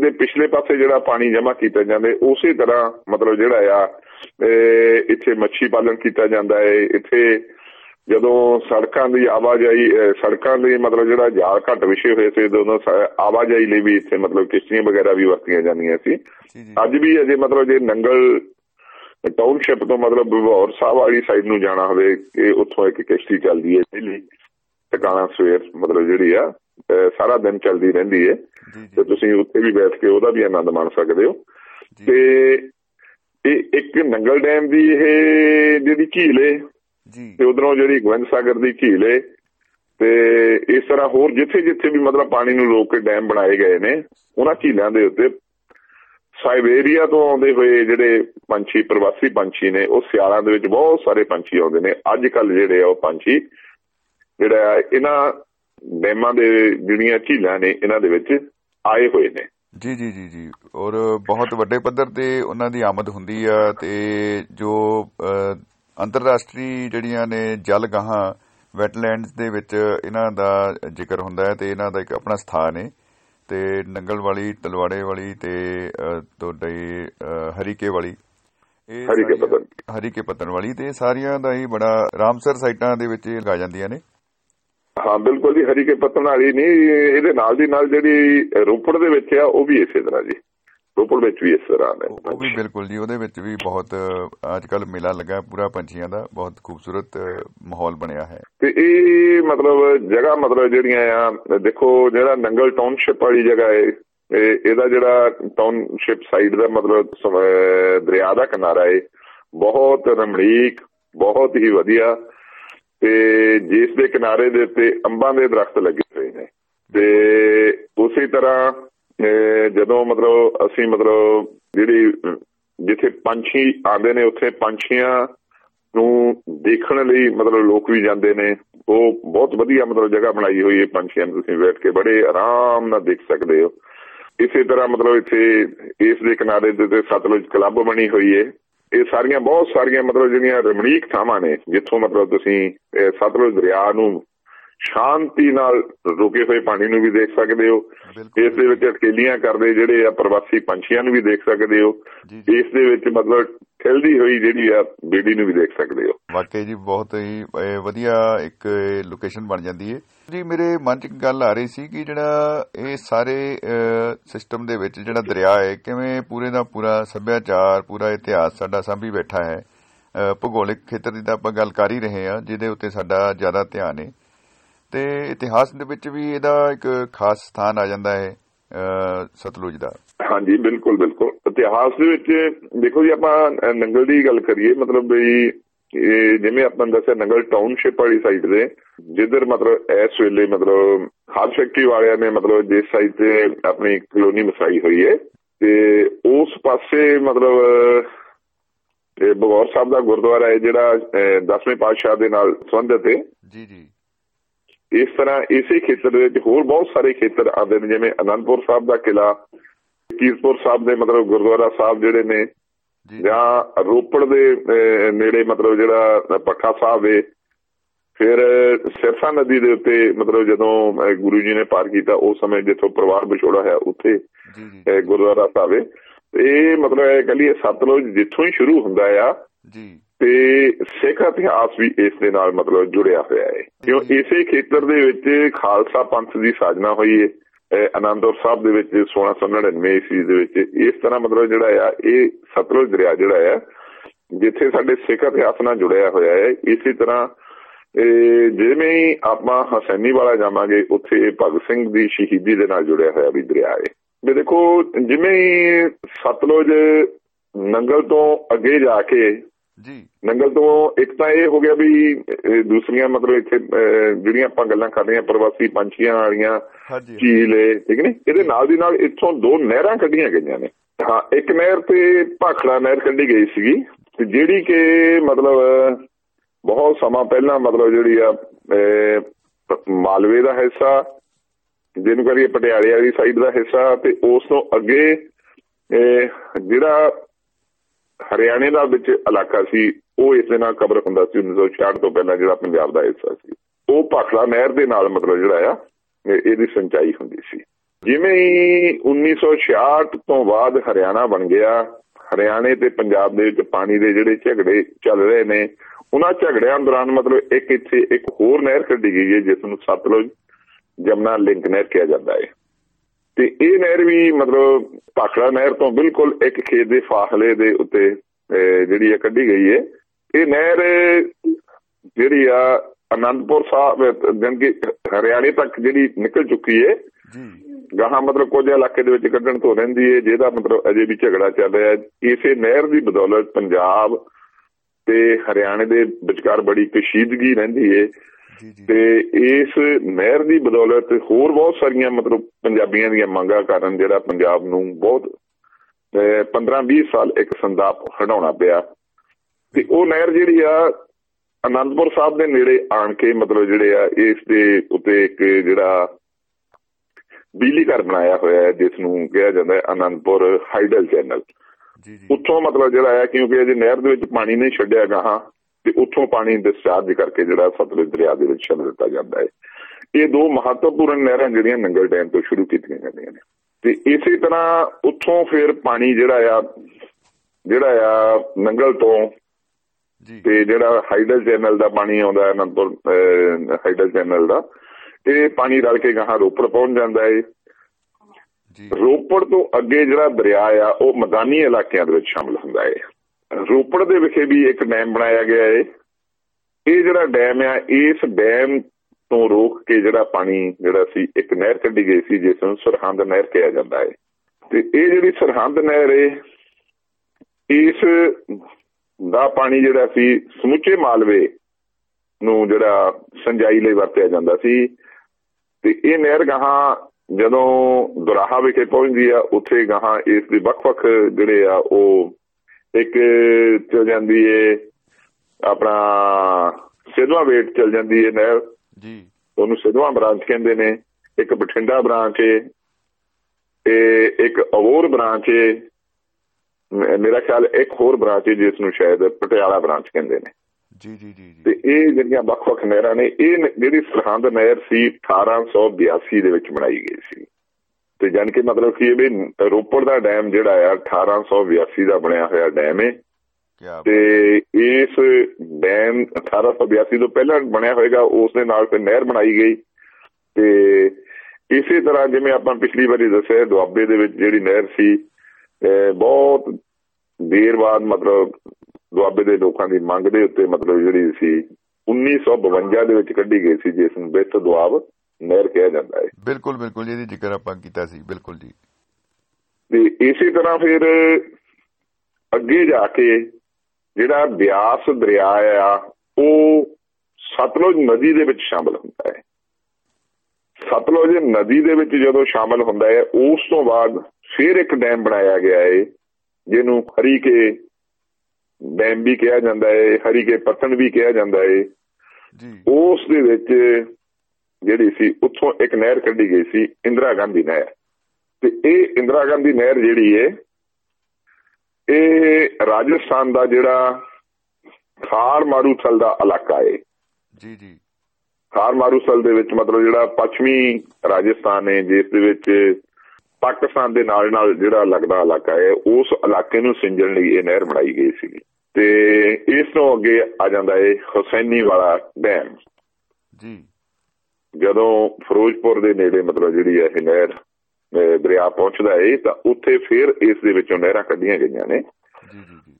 ਦੇ ਪਿਛਲੇ ਪਾਸੇ ਜਿਹੜਾ ਪਾਣੀ ਜਮ੍ਹਾਂ ਕੀਤਾ ਜਾਂਦਾ ਉਸੇ ਤਰ੍ਹਾਂ ਮਤਲਬ ਜਿਹੜਾ ਆ ਇੱਥੇ ਮੱਛੀ ਪਾਲਣ ਕੀਤਾ ਜਾਂਦਾ ਹੈ। ਇੱਥੇ ਜਦੋਂ ਸੜਕਾਂ ਦੀ ਆਵਾਜਾਈ ਸੜਕਾਂ ਦੀ ਮਤਲਬ ਜਿਹੜਾ ਜਾਲ ਘੱਟ ਵਿਛੇ ਹੋਏ ਸੀ ਦੋਨੋਂ ਆਵਾਜਾਈ ਲਈ ਵੀ ਇੱਥੇ ਮਤਲਬ ਕਿਸ਼ਤੀਆਂ ਵਗੈਰਾ ਵੀ ਵਰਤੀਆਂ ਜਾਂਦੀਆਂ ਸੀ। ਅੱਜ ਵੀ ਅਜੇ ਮਤਲਬ ਜੇ ਨੰਗਲ ਟਾਊਨਸ਼ਿਪ ਤੋਂ ਮਤਲਬ ਬਿਵੌਰ ਸਾਹਿਬ ਵਾਲੀ ਸਾਈਡ ਨੂੰ ਜਾਣਾ ਹੋਵੇ ਇਹ ਉੱਥੋਂ ਇੱਕ ਕਿਸ਼ਤੀ ਚੱਲਦੀ ਹੈ ਡੇਲੀ ਟਿਕਾਣਾ ਸਵੇਰ ਮਤਲਬ ਜਿਹੜੀ ਆ ਸਾਰਾ ਦਿਨ ਚੱਲਦੀ ਰਹਿੰਦੀ ਹੈ। ਤੇ ਤੁਸੀਂ ਉੱਥੇ ਵੀ ਬੈਠ ਕੇ ਉਹਦਾ ਵੀ ਆਨੰਦ ਮਾਣ ਸਕਦੇ ਹੋ। ਤੇ ਇਹ ਇੱਕ ਨੰਗਲ ਡੈਮ ਦੀ ਇਹ ਜਿਹੜੀ ਝੀਲ ਹੈ ਜੀ। ਤੇ ਉਧਰੋਂ ਜਿਹੜੀ ਗੋਬਿੰਦ ਸਾਗਰ ਦੀ ਝੀਲ ਹੈ ਤੇ ਇਸ ਤਰ੍ਹਾਂ ਹੋਰ ਜਿੱਥੇ ਜਿੱਥੇ ਵੀ ਮਤਲਬ ਪਾਣੀ ਨੂੰ ਰੋਕ ਕੇ ਡੈਮ ਬਣਾਏ ਗਏ ਨੇ ਉਹਨਾਂ ਝੀਲਾਂ ਦੇ ਉੱਤੇ ਸਾਈਬੇਰੀਆ ਤੋਂ ਆਉਂਦੇ ਹੋਏ ਜਿਹੜੇ ਪੰਛੀ ਪ੍ਰਵਾਸੀ ਪੰਛੀ ਨੇ ਉਹ ਸਿਆਲਾਂ ਦੇ ਵਿੱਚ ਬਹੁਤ ਸਾਰੇ ਪੰਛੀ ਆਉਂਦੇ ਨੇ। ਅੱਜ ਕੱਲ ਜਿਹੜੇ ਆ ਉਹ ਪੰਛੀ ਜਿਹੜਾ ਇਹਨਾਂ ਡੈਮਾਂ ਦੇ ਜਿਹੜੀਆਂ ਝੀਲਾਂ ਨੇ ਇਹਨਾਂ ਦੇ ਵਿੱਚ ਆਏ ਹੋਏ ਨੇ। ਜੀ ਜੀ ਜੀ ਜੀ। ਔਰ ਬਹੁਤ ਵੱਡੇ ਪੱਧਰ ਤੇ ਉਹਨਾਂ ਦੀ ਆਮਦ ਹੁੰਦੀ ਆ ਤੇ ਜੋ ਅੰਤਰਰਾਸ਼ਟਰੀ ਜਿਹੜੀਆਂ ਨੇ ਜਲ ਗਾਹਾਂ ਵੈਟਲੈਂਡਸ ਦੇ ਵਿੱਚ ਇਹਨਾਂ ਦਾ ਜ਼ਿਕਰ ਹੁੰਦਾ ਹੈ ਤੇ ਇਹਨਾਂ ਦਾ ਇੱਕ ਆਪਣਾ ਸਥਾਨ ਹੈ ਤੇ ਨੰਗਲ ਵਾਲੀ ਤਲਵਾੜੇ ਵਾਲੀ ਤੇ ਤੁਹਾਡੇ ਹਰੀਕੇ ਵਾਲੀ। ਇਹ ਹਰੀਕੇ ਪੱਤਨ। ਹਰੀਕੇ ਪੱਤਨ ਵਾਲੀ ਤੇ ਸਾਰੀਆਂ ਦਾ ਹੀ ਬੜਾ ਰਾਮਸਰ ਸਾਈਟਾਂ ਦੇ ਵਿੱਚ ਲਗਾ ਜਾਂਦੀਆਂ ਨੇ। ਹਾਂ ਬਿਲਕੁਲ ਜੀ ਹਰੀਕੇ ਪੱਤਨ ਵਾਲੀ ਨਹੀਂ ਇਹਦੇ ਨਾਲ ਦੀ ਨਾਲ ਜਿਹੜੀ ਰੋਪੜ ਦੇ ਵਿੱਚ ਆ ਉਹ ਵੀ ਇਸੇ ਤਰ੍ਹਾਂ ਜੀ। ਰੋਪੜ ਵਿੱਚ ਵੀ ਇਸ ਤਰ੍ਹਾਂ ਨੇ। ਉਹ ਵੀ ਬਿਲਕੁਲ ਜੀ ਉਹਦੇ ਵਿੱਚ ਵੀ ਬਹੁਤ ਅੱਜ ਕੱਲ ਮੇਲਾ ਲੱਗਾ ਪੂਰਾ ਪੰਛੀਆਂ ਦਾ ਬਹੁਤ ਖੂਬਸੂਰਤ ਮਾਹੌਲ ਬਣਿਆ ਹੈ। ਤੇ ਇਹ ਮਤਲਬ ਜਗ੍ਹਾ ਮਤਲਬ ਜਿਹੜੀਆਂ ਆ ਦੇਖੋ ਜਿਹੜਾ ਨੰਗਲ ਟਾਊਨਸ਼ਿਪ ਵਾਲੀ ਜਗ੍ਹਾ ਹੈ ਇਹ ਇਹਦਾ ਜਿਹੜਾ ਟਾਊਨਸ਼ਿਪ ਸਾਈਡ ਦਾ ਮਤਲਬ ਦਰਿਆ ਦਾ ਕਿਨਾਰਾ ਹੈ ਬਹੁਤ ਰਮਣੀਕ ਬਹੁਤ ਹੀ ਵਧੀਆ। ਤੇ ਜਿਸ ਦੇ ਕਿਨਾਰੇ ਦੇ ਉੱਤੇ ਅੰਬਾਂ ਦੇ ਦਰਖਤ ਲੱਗੇ ਹੋਏ ਨੇ। ਤੇ ਉਸੇ ਤਰ੍ਹਾਂ, ਅਹ, ਜਦੋਂ ਮਤਲਬ ਅਸੀਂ ਮਤਲਬ ਜਿਹੜੀ ਅਹ ਜਿੱਥੇ ਪੰਛੀ ਆਉਂਦੇ ਨੇ, ਉੱਥੇ ਪੰਛੀਆਂ ਨੂੰ ਦੇਖਣ ਲਈ ਮਤਲਬ ਲੋਕ ਵੀ ਜਾਂਦੇ ਨੇ। ਉਹ ਬਹੁਤ ਵਧੀਆ ਮਤਲਬ ਜਗ੍ਹਾ ਬਣਾਈ ਹੋਈ ਹੈ ਪੰਛੀਆਂ ਨੂੰ ਤੁਸੀਂ ਬੈਠ ਕੇ, ਬੜੇ ਆਰਾਮ ਨਾਲ ਦੇਖ ਸਕਦੇ ਹੋ। ਇਸੇ ਤਰ੍ਹਾਂ ਮਤਲਬ ਇੱਥੇ ਇਸ ਦੇ ਕਿਨਾਰੇ ਦੇ ਉੱਤੇ ਸਤਲੁਜ ਕਲੱਬ ਬਣੀ ਹੋਈ ਹੈ। ਇਹ ਸਾਰੀਆਂ, ਬਹੁਤ ਸਾਰੀਆਂ ਮਤਲਬ ਜਿਹੜੀਆਂ ਰਮਣੀਕ ਥਾਵਾਂ ਨੇ, ਜਿੱਥੋਂ ਮਤਲਬ ਤੁਸੀਂ, ਇਹ ਸਤਲੁਜ ਦਰਿਆ ਨੂੰ ਸ਼ਾਂਤੀ ਨਾਲ ਰੁਕੇ ਹੋਏ ਪਾਣੀ ਨੂੰ ਵੀ ਦੇਖ ਸਕਦੇ ਹੋ। ਇਸ ਦੇ ਵਿੱਚ ਅਟਕੇਲੀਆਂ ਕਰਦੇ ਜਿਹੜੇ ਆ ਪ੍ਰਵਾਸੀ ਪੰਛੀਆਂ ਨੂੰ ਵੀ ਦੇਖ ਸਕਦੇ ਹੋ। ਇਸ ਦੇ ਵਿੱਚ ਮਤਲਬ ਖਿਲਦੀ ਹੋਈ ਜਿਹੜੀ ਆ ਬੇੜੀ ਨੂੰ ਵੀ ਦੇਖ ਸਕਦੇ ਹੋ। ਵਾਕਈ ਜੀ ਬਹੁਤ ਹੀ ਵਧੀਆ ਇੱਕ ਲੋਕੇਸ਼ਨ ਬਣ ਜਾਂਦੀ ਹੈ ਜੀ ਮੇਰੇ ਮਨ 'ਚ ਗੱਲ ਆ ਰਹੀ ਸੀ ਕਿ ਜਿਹੜਾ ਇਹ ਸਾਰੇ ਸਿਸਟਮ ਦੇ ਵਿੱਚ ਜਿਹੜਾ ਦਰਿਆ ਹੈ ਕਿਵੇਂ ਪੂਰੇ ਦਾ ਪੂਰਾ ਸੱਭਿਆਚਾਰ ਪੂਰਾ ਇਤਿਹਾਸ ਸਾਡਾ ਸਾਂਭੀ ਬੈਠਾ ਹੈ। ਭੂਗੋਲਿਕ ਖੇਤਰ ਦੀ ਤਾਂ ਆਪਾਂ ਗੱਲ ਕਰ ਹੀ ਰਹੇ ਹਾਂ ਜਿਹਦੇ ਉੱਤੇ ਸਾਡਾ ਜ਼ਿਆਦਾ ਧਿਆਨ ਹੈ ਤੇ ਇਤਿਹਾਸ ਦੇ ਵਿੱਚ ਵੀ ਇਹਦਾ ਇੱਕ ਖਾਸ ਸਥਾਨ ਆ ਜਾਂਦਾ ਹੈ ਸਤਲੁਜ ਦਾ। ਹਾਂਜੀ ਬਿਲਕੁਲ ਬਿਲਕੁਲ। ਇਤਿਹਾਸ ਦੇ ਵਿੱਚ ਦੇਖੋ ਜੀ ਆਪਾਂ ਨੰਗਲ ਦੀ ਗੱਲ ਕਰੀਏ ਮਤਲਬ ਵੀ ਜਿਵੇਂ ਆਪਾਂ ਦੱਸਿਆ ਨੰਗਲ ਟਾਊਨਸ਼ਿਪ ਵਾਲੀ ਸਾਈਡ ਦੇ ਜਿੱਧਰ ਮਤਲਬ ਇਸ ਵੇਲੇ ਮਤਲਬ ਹਾਰ ਫੈਕਟਰੀ ਵਾਲਿਆਂ ਨੇ ਮਤਲਬ ਜਿਸ ਸਾਈਡ ਤੇ ਆਪਣੀ ਕਲੋਨੀ ਵਸਾਈ ਹੋਈ ਹੈ ਤੇ ਉਸ ਪਾਸੇ ਮਤਲਬ ਇਹ ਬਗੌਰ ਸਾਹਿਬ ਦਾ ਗੁਰਦੁਆਰਾ ਹੈ ਜਿਹੜਾ 10ਵੇਂ ਪਾਤਸ਼ਾਹ ਦੇ ਨਾਲ ਸੰਬੰਧਿਤ ਹੈ। ਜੀ ਜੀ। ਇਸ ਤਰ੍ਹਾਂ ਇਸੇ ਖੇਤਰ ਦੇ ਵਿੱਚ ਹੋਰ ਬਹੁਤ ਸਾਰੇ ਖੇਤਰ ਆਉਂਦੇ ਨੇ ਜਿਵੇਂ ਅਨੰਦਪੁਰ ਸਾਹਿਬ ਦਾ ਕਿਲਾ ਕੀਰਤਪੁਰ ਸਾਹਿਬ ਦੇ ਮਤਲਬ ਗੁਰਦੁਆਰਾ ਸਾਹਿਬ ਜਿਹੜੇ ਨੇ ਜਾਂ। ਰੋਪੜ ਦੇ ਨੇੜੇ ਮਤਲਬ ਜਿਹੜਾ ਪੱਖਾ ਸਾਹਿਬ ਹੈ ਫਿਰ ਸਿਰਸਾ ਨਦੀ ਦੇ ਉੱਤੇ ਮਤਲਬ ਜਦੋਂ ਗੁਰੂ ਜੀ ਨੇ ਪਾਰ ਕੀਤਾ ਉਸ ਸਮੇਂ ਜਿੱਥੋਂ ਪਰਿਵਾਰ ਵਿਛੋੜਾ ਹੈ ਉੱਥੇ ਗੁਰਦੁਆਰਾ ਸਾਹਿਬ ਇਹ ਮਤਲਬ ਇਹ ਕਹਲੀਏ ਸਤਲੁਜ ਜਿੱਥੋਂ ਹੀ ਸ਼ੁਰੂ ਹੁੰਦਾ ਆ ਜੀ। ਤੇ ਸਿੱਖ ਇਤਿਹਾਸ ਵੀ ਇਸ ਦੇ ਨਾਲ ਮਤਲਬ ਜੁੜਿਆ ਹੋਇਆ ਹੈ। ਕਿਉਂ ਇਸੇ ਖੇਤਰ ਦੇ ਵਿੱਚ ਖਾਲਸਾ ਪੰਥ ਦੀ ਸਾਜਨਾ ਹੋਈ ਹੈ ਅਨੰਦਪੁਰ ਸਾਹਿਬ ਦੇ ਵਿੱਚ 1699 ਈਸਵੀ ਦੇ ਵਿੱਚ। ਇਸ ਤਰ੍ਹਾਂ ਮਤਲਬ ਜਿਹੜਾ ਆ ਇਹ ਸਤਲੁਜ ਦਰਿਆ ਜਿਹੜਾ ਆ ਜਿੱਥੇ ਸਾਡੇ ਸਿੱਖ ਇਤਿਹਾਸ ਨਾਲ ਜੁੜਿਆ ਹੋਇਆ ਹੈ। ਇਸੇ ਤਰ੍ਹਾਂ ਜਿਵੇਂ ਆਪਾਂ ਹਸੈਨੀ ਵਾਲਾ ਜਾਵਾਂਗੇ ਉੱਥੇ ਭਗਤ ਸਿੰਘ ਦੀ ਸ਼ਹੀਦੀ ਦੇ ਨਾਲ ਜੁੜਿਆ ਹੋਇਆ ਵੀ ਦਰਿਆ ਹੈ। ਵੀ ਦੇਖੋ ਜਿਵੇਂ ਸਤਲੁਜ ਨੰਗਲ ਤੋਂ ਅੱਗੇ ਜਾ ਕੇ ਜੀ। ਨੰਗਲ ਤੋਂ ਇੱਕ ਤਾਂ ਇਹ ਹੋ ਗਿਆ ਵੀ ਦੂਸਰੀਆਂ ਮਤਲਬ ਇੱਥੇ ਜਿਹੜੀਆਂ ਆਪਾਂ ਗੱਲਾਂ ਕਰ ਰਹੇ ਹਾਂ ਪ੍ਰਵਾਸੀ ਪੰਛੀਆਂ ਵਾਲੀਆਂ ਝੀਲ ਠੀਕ ਨੇ? ਇਹਦੇ ਨਾਲ ਦੀ ਨਾਲ ਇੱਥੋਂ ਦੋ ਨਹਿਰਾਂ ਕੱਢੀਆਂ ਗਈਆਂ ਨੇ। ਹਾਂ ਇੱਕ ਨਹਿਰ ਤੇ ਭਾਖੜਾ ਨਹਿਰ ਕੱਢੀ ਗਈ ਸੀਗੀ ਤੇ ਜਿਹੜੀ ਕਿ ਮਤਲਬ ਬਹੁਤ ਸਮਾਂ ਪਹਿਲਾਂ ਮਤਲਬ ਜਿਹੜੀ ਆ ਮਾਲਵੇ ਦਾ ਹਿੱਸਾ ਜਿਹਨੂੰ ਕਰੀਏ ਪਟਿਆਲੇ ਵਾਲੀ ਸਾਈਡ ਦਾ ਹਿੱਸਾ ਤੇ ਉਸ ਤੋਂ ਅੱਗੇ ਜਿਹੜਾ ਹਰਿਆਣੇ ਦਾ ਵਿੱਚ ਇਲਾਕਾ ਸੀ, ਉਹ ਇਸ ਦੇ ਨਾਲ ਕਬਰ ਹੁੰਦਾ ਸੀ 1966 ਤੋਂ ਪਹਿਲਾਂ ਜਿਹੜਾ ਪੰਜਾਬ ਦਾ ਹਿੱਸਾ ਸੀ। ਉਹ ਭਾਖੜਾ ਨਹਿਰ ਦੇ ਨਾਲ ਮਤਲਬ ਜਿਹੜਾ ਆ ਇਹਦੀ ਸਿੰਚਾਈ ਹੁੰਦੀ ਸੀ। ਜਿਵੇਂ ਹੀ 1966 ਤੋਂ ਬਾਅਦ ਹਰਿਆਣਾ ਬਣ ਗਿਆ, ਹਰਿਆਣੇ ਤੇ ਪੰਜਾਬ ਦੇ ਵਿੱਚ ਪਾਣੀ ਦੇ ਜਿਹੜੇ ਝਗੜੇ ਚੱਲ ਰਹੇ ਨੇ, ਉਹਨਾਂ ਝਗੜਿਆਂ ਦੌਰਾਨ ਮਤਲਬ ਇੱਕ ਇੱਥੇ ਇੱਕ ਹੋਰ ਨਹਿਰ ਕੱਢੀ ਗਈ ਹੈ, ਜਿਸ ਨੂੰ ਸਤਲੁਜ ਜਮਨਾ ਲਿੰਕ ਨਹਿਰ ਕਿਹਾ ਜਾਂਦਾ ਹੈ। ਤੇ ਇਹ ਨਹਿਰ ਵੀ ਮਤਲਬ ਪਾਖੜਾ ਨਹਿਰ ਤੋਂ ਬਿਲਕੁਲ ਇੱਕ ਖੇਤ ਦੇ ਫਾਸਲੇ ਦੇ ਉੱਤੇ ਜਿਹੜੀ ਹੈ ਕੱਢੀ ਗਈ ਹੈ। ਇਹ ਨਹਿਰ ਜਿਹੜੀ ਆ ਅਨੰਦਪੁਰ ਸਾਹਿਬ ਜਨਕੀ ਹਰਿਆਣੇ ਤੱਕ ਜਿਹੜੀ ਨਿਕਲ ਚੁੱਕੀ ਹੈ ਗਾਹਾਂ ਮਤਲਬ ਕੁਝ ਇਲਾਕੇ ਦੇ ਵਿੱਚ ਕੱਢਣ ਤੋਂ ਰਹਿੰਦੀ ਹੈ ਜਿਹਦਾ ਮਤਲਬ ਅਜੇ ਵੀ ਝਗੜਾ ਚੱਲ ਰਿਹਾ ਹੈ। ਇਸੇ ਨਹਿਰ ਦੀ ਬਦੌਲਤ ਪੰਜਾਬ ਤੇ ਹਰਿਆਣੇ ਦੇ ਵਿਚਕਾਰ ਬੜੀ ਕਸ਼ੀਦਗੀ ਰਹਿੰਦੀ ਹੈ। ਤੇ ਇਸ ਨਹਿਰ ਦੀ ਬਦੌਲਤ ਹੋਰ ਬਹੁਤ ਸਾਰੀਆਂ ਮਤਲਬ ਪੰਜਾਬੀਆਂ ਦੀਆਂ ਮੰਗਾਂ ਕਾਰਨ ਜਿਹੜਾ ਪੰਜਾਬ ਨੂੰ ਬਹੁਤ 15-20 ਸਾਲ ਇੱਕ ਸੰਦਾਪ ਹਟਾਉਣਾ ਪਿਆ। ਤੇ ਉਹ ਨਹਿਰ ਜਿਹੜੀ ਆ ਅਨੰਦਪੁਰ ਸਾਹਿਬ ਦੇ ਨੇੜੇ ਆਣ ਕੇ ਮਤਲਬ ਜਿਹੜੇ ਆ ਇਸ ਦੇ ਉੱਤੇ ਇੱਕ ਜਿਹੜਾ ਬਿਜਲੀ ਘਰ ਬਣਾਇਆ ਹੋਇਆ ਹੈ ਜਿਸ ਨੂੰ ਕਿਹਾ ਜਾਂਦਾ ਹੈ ਅਨੰਦਪੁਰ ਹਾਈਡਲ ਚੈਨਲ। ਜੀ ਜੀ। ਉੱਥੋਂ ਮਤਲਬ ਜਿਹੜਾ ਹੈ ਕਿਉਂਕਿ ਇਹ ਨਹਿਰ ਦੇ ਵਿੱਚ ਪਾਣੀ ਨਹੀਂ ਛੱਡਿਆ ਗਾਹਾਂ ਤੇ ਉੱਥੋਂ ਪਾਣੀ ਡਿਸਚਾਰਜ ਕਰਕੇ ਜਿਹੜਾ ਸਤਲੁਜ ਦਰਿਆ ਦੇ ਵਿੱਚ ਛੱਡ ਦਿੱਤਾ ਜਾਂਦਾ ਹੈ। ਇਹ ਦੋ ਮਹੱਤਵਪੂਰਨ ਨਹਿਰਾਂ ਜਿਹੜੀਆਂ ਨੰਗਲ ਡੈਮ ਤੋਂ ਸ਼ੁਰੂ ਕੀਤੀਆਂ ਜਾਂਦੀਆਂ ਨੇ। ਤੇ ਇਸੇ ਤਰ੍ਹਾਂ ਉੱਥੋਂ ਫਿਰ ਪਾਣੀ ਜਿਹੜਾ ਆ ਜਿਹੜਾ ਆ ਨੰਗਲ ਤੋਂ ਜੀ। ਤੇ ਜਿਹੜਾ ਹਾਈਡਲ ਚੈਨਲ ਦਾ ਪਾਣੀ ਆਉਂਦਾ ਹੈ ਅਨੰਦਪੁਰ ਹਾਈਡਲ ਚੈਨਲ ਦਾ ਇਹ ਪਾਣੀ ਰਲ ਕੇ ਗਾਹਾਂ ਰੋਪੜ ਪਹੁੰਚ ਜਾਂਦਾ ਹੈ। ਜੀ। ਰੋਪੜ ਤੋਂ ਅੱਗੇ ਜਿਹੜਾ ਦਰਿਆ ਆ ਉਹ ਮੈਦਾਨੀ ਇਲਾਕਿਆਂ ਦੇ ਵਿੱਚ ਸ਼ਾਮਲ ਹੁੰਦਾ ਹੈ। ਰੋਪੜ ਦੇ ਵਿਖੇ ਵੀ ਇੱਕ ਡੈਮ ਬਣਾਇਆ ਗਿਆ ਹੈ ਇਹ ਜਿਹੜਾ ਡੈਮ ਆ, ਇਸ ਡੈਮ ਤੋਂ ਰੋਕ ਕੇ ਜਿਹੜਾ ਪਾਣੀ ਜਿਹੜਾ ਸੀ, ਇੱਕ ਨਹਿਰ ਕੱਢੀ ਗਈ ਸੀ, ਜਿਸ ਨੂੰ ਸਰਹੰਦ ਨਹਿਰ ਕਿਹਾ ਜਾਂਦਾ ਹੈ ਤੇ ਇਹ ਜਿਹੜੀ ਸਰਹੰਦ ਨਹਿਰ ਹੈ ਇਸ ਦਾ ਪਾਣੀ ਜਿਹੜਾ ਸੀ, ਸਮੁੱਚੇ ਮਾਲਵੇ ਨੂੰ ਜਿਹੜਾ ਸੰਜਾਈ ਲਈ ਵਰਤਿਆ ਜਾਂਦਾ ਸੀ। ਤੇ ਇਹ ਨਹਿਰ ਗਾਹਾਂ ਜਦੋਂ ਦੁਰਾਹਾ ਵਿਖੇ ਪਹੁੰਚਦੀ ਆ, ਉੱਥੇ ਗਾਹਾਂ ਇਸ ਦੇ ਵੱਖ-ਵੱਖ ਜਿਹੜੇ ਆ, ਉਹ ਇੱਕ ਚਲ ਜਾਂਦੀ ਏ ਆਪਣਾ ਸਿਧਵਾ ਵੇਟ ਚਲ ਜਾਂਦੀ ਏ ਨਹਿਰ। ਜੀ। ਉਹਨੂੰ ਸਿਧਵਾ ਬ੍ਰਾਂਚ ਕਹਿੰਦੇ ਨੇ। ਇੱਕ ਬਠਿੰਡਾ ਬ੍ਰਾਂਚ ਏ ਤੇ ਇੱਕ ਅਵੋਰ ਬ੍ਰਾਂਚ ਏ। ਮੇਰਾ ਖਿਆਲ ਇੱਕ ਹੋਰ ਬ੍ਰਾਂਚ ਏ ਜਿਸ ਨੂੰ ਸ਼ਾਇਦ ਪਟਿਆਲਾ ਬ੍ਰਾਂਚ ਕਹਿੰਦੇ ਨੇ। ਜੀ ਜੀ ਜੀ ਤੇ ਇਹ ਜਿਹੜੀਆਂ ਵੱਖ-ਵੱਖ ਨਹਿਰਾਂ ਨੇ ਇਹ ਜਿਹੜੀ ਸਰਹੰਦ ਨਹਿਰ ਸੀ 1882 ਦੇ ਵਿੱਚ ਬਣਾਈ ਗਈ ਸੀ। ਤੇ ਜਾਨ ਕੇ ਮਤਲਬ ਕਿ ਇਹ ਵੀ ਰੋਪੜ ਦਾ ਡੈਮ ਜਿਹੜਾ ਆ 1882 ਦਾ ਬਣਿਆ ਹੋਇਆ ਡੈਮ ਹੈ ਤੇ ਇਸ ਡੈਮ 1882 ਤੋਂ ਪਹਿਲਾਂ ਬਣਿਆ ਹੋਏਗਾ ਉਸ ਦੇ ਨਾਲ ਫਿਰ ਨਹਿਰ ਬਣਾਈ ਗਈ। ਤੇ ਇਸੇ ਤਰ੍ਹਾਂ ਜਿਵੇਂ ਆਪਾਂ ਪਿਛਲੀ ਵਾਰੀ ਦੱਸਿਆ ਦੁਆਬੇ ਦੇ ਵਿੱਚ ਜਿਹੜੀ ਨਹਿਰ ਸੀ ਬਹੁਤ ਦੇਰ ਬਾਅਦ ਮਤਲਬ ਦੁਆਬੇ ਦੇ ਲੋਕਾਂ ਦੀ ਮੰਗ ਦੇ ਉੱਤੇ ਮਤਲਬ ਜਿਹੜੀ ਸੀ 1952 ਦੇ ਵਿੱਚ ਕੱਢੀ ਗਈ ਸੀ ਜਿਸ ਨੂੰ ਬਿੱਤ ਦੁਆਬ। ਨਹਿਰ ਕਿਹਾ ਜਾਂਦਾ ਹੈ। ਬਿਲਕੁਲ ਬਿਲਕੁਲ ਇਹਦੀ ਜ਼ਿਕਰ ਆਪਾਂ ਕੀਤਾ ਸੀ ਬਿਲਕੁਲ ਜੀ। ਤੇ ਇਸੇ ਤਰ੍ਹਾਂ ਫਿਰ ਅੱਗੇ ਜਾ ਕੇ ਜਿਹੜਾ ਬਿਆਸ ਦਰਿਆ ਆ ਉਹ ਸਤਲੁਜ ਨਦੀ ਦੇ ਵਿੱਚ ਸ਼ਾਮਲ ਹੁੰਦਾ ਹੈ। ਸਤਲੁਜ ਨਦੀ ਦੇ ਵਿੱਚ ਜਦੋਂ ਸ਼ਾਮਲ ਹੁੰਦਾ ਹੈ ਉਸ ਤੋਂ ਬਾਅਦ ਫਿਰ ਇੱਕ ਡੈਮ ਬਣਾਇਆ ਗਿਆ ਹੈ ਜਿਹਨੂੰ ਹਰੀਕੇ ਡੈਮ ਵੀ ਕਿਹਾ ਜਾਂਦਾ ਹੈ ਹਰੀਕੇ ਪੱਤਣ ਵੀ ਕਿਹਾ ਜਾਂਦਾ ਹੈ। ਜੀ। ਉਸ ਦੇ ਵਿੱਚ ਜਿਹੜੀ ਸੀ ਉੱਥੋਂ ਇੱਕ ਨਹਿਰ ਕੱਢੀ ਗਈ ਸੀ ਇੰਦਰਾ ਗਾਂਧੀ ਨਹਿਰ। ਤੇ ਇਹ ਇੰਦਰਾ ਗਾਂਧੀ ਨਹਿਰ ਜਿਹੜੀ ਹੈ ਇਹ ਰਾਜਸਥਾਨ ਦਾ ਜਿਹੜਾ ਖਾਰ ਮਾਰੂਥਲ ਦਾ ਇਲਾਕਾ ਹੈ ਜੀ ਜੀ। ਖਾਰ ਮਾਰੂਥਲ ਦੇ ਵਿੱਚ ਮਤਲਬ ਜਿਹੜਾ ਪੱਛਮੀ ਰਾਜਸਥਾਨ ਹੈ ਜਿਸ ਦੇ ਵਿੱਚ ਪਾਕਿਸਤਾਨ ਦੇ ਨਾਲ ਨਾਲ ਜਿਹੜਾ ਲੱਗਦਾ ਇਲਾਕਾ ਹੈ ਉਸ ਇਲਾਕੇ ਨੂੰ ਸਿੰਜਣ ਲਈ ਇਹ ਨਹਿਰ ਬਣਾਈ ਗਈ ਸੀ। ਤੇ ਇਸ ਤੋਂ ਅੱਗੇ ਆ ਜਾਂਦਾ ਹੈ ਹੁਸੈਨੀ ਵਾਲਾ ਡੈਮ। ਜੀ। ਜਦੋਂ ਫਿਰੋਜ਼ਪੁਰ ਦੇ ਨੇੜੇ ਮਤਲਬ ਜਿਹੜੀ ਹੈ ਇਹ ਨਹਿਰ ਦਰਿਆ ਪਹੁੰਚਦਾ ਹੈ ਤਾਂ ਉੱਥੇ ਫਿਰ ਇਸ ਦੇ ਵਿੱਚੋਂ ਨਹਿਰਾਂ ਕੱਢੀਆਂ ਗਈਆਂ ਨੇ। ਜੀ ਜੀ ਜੀ।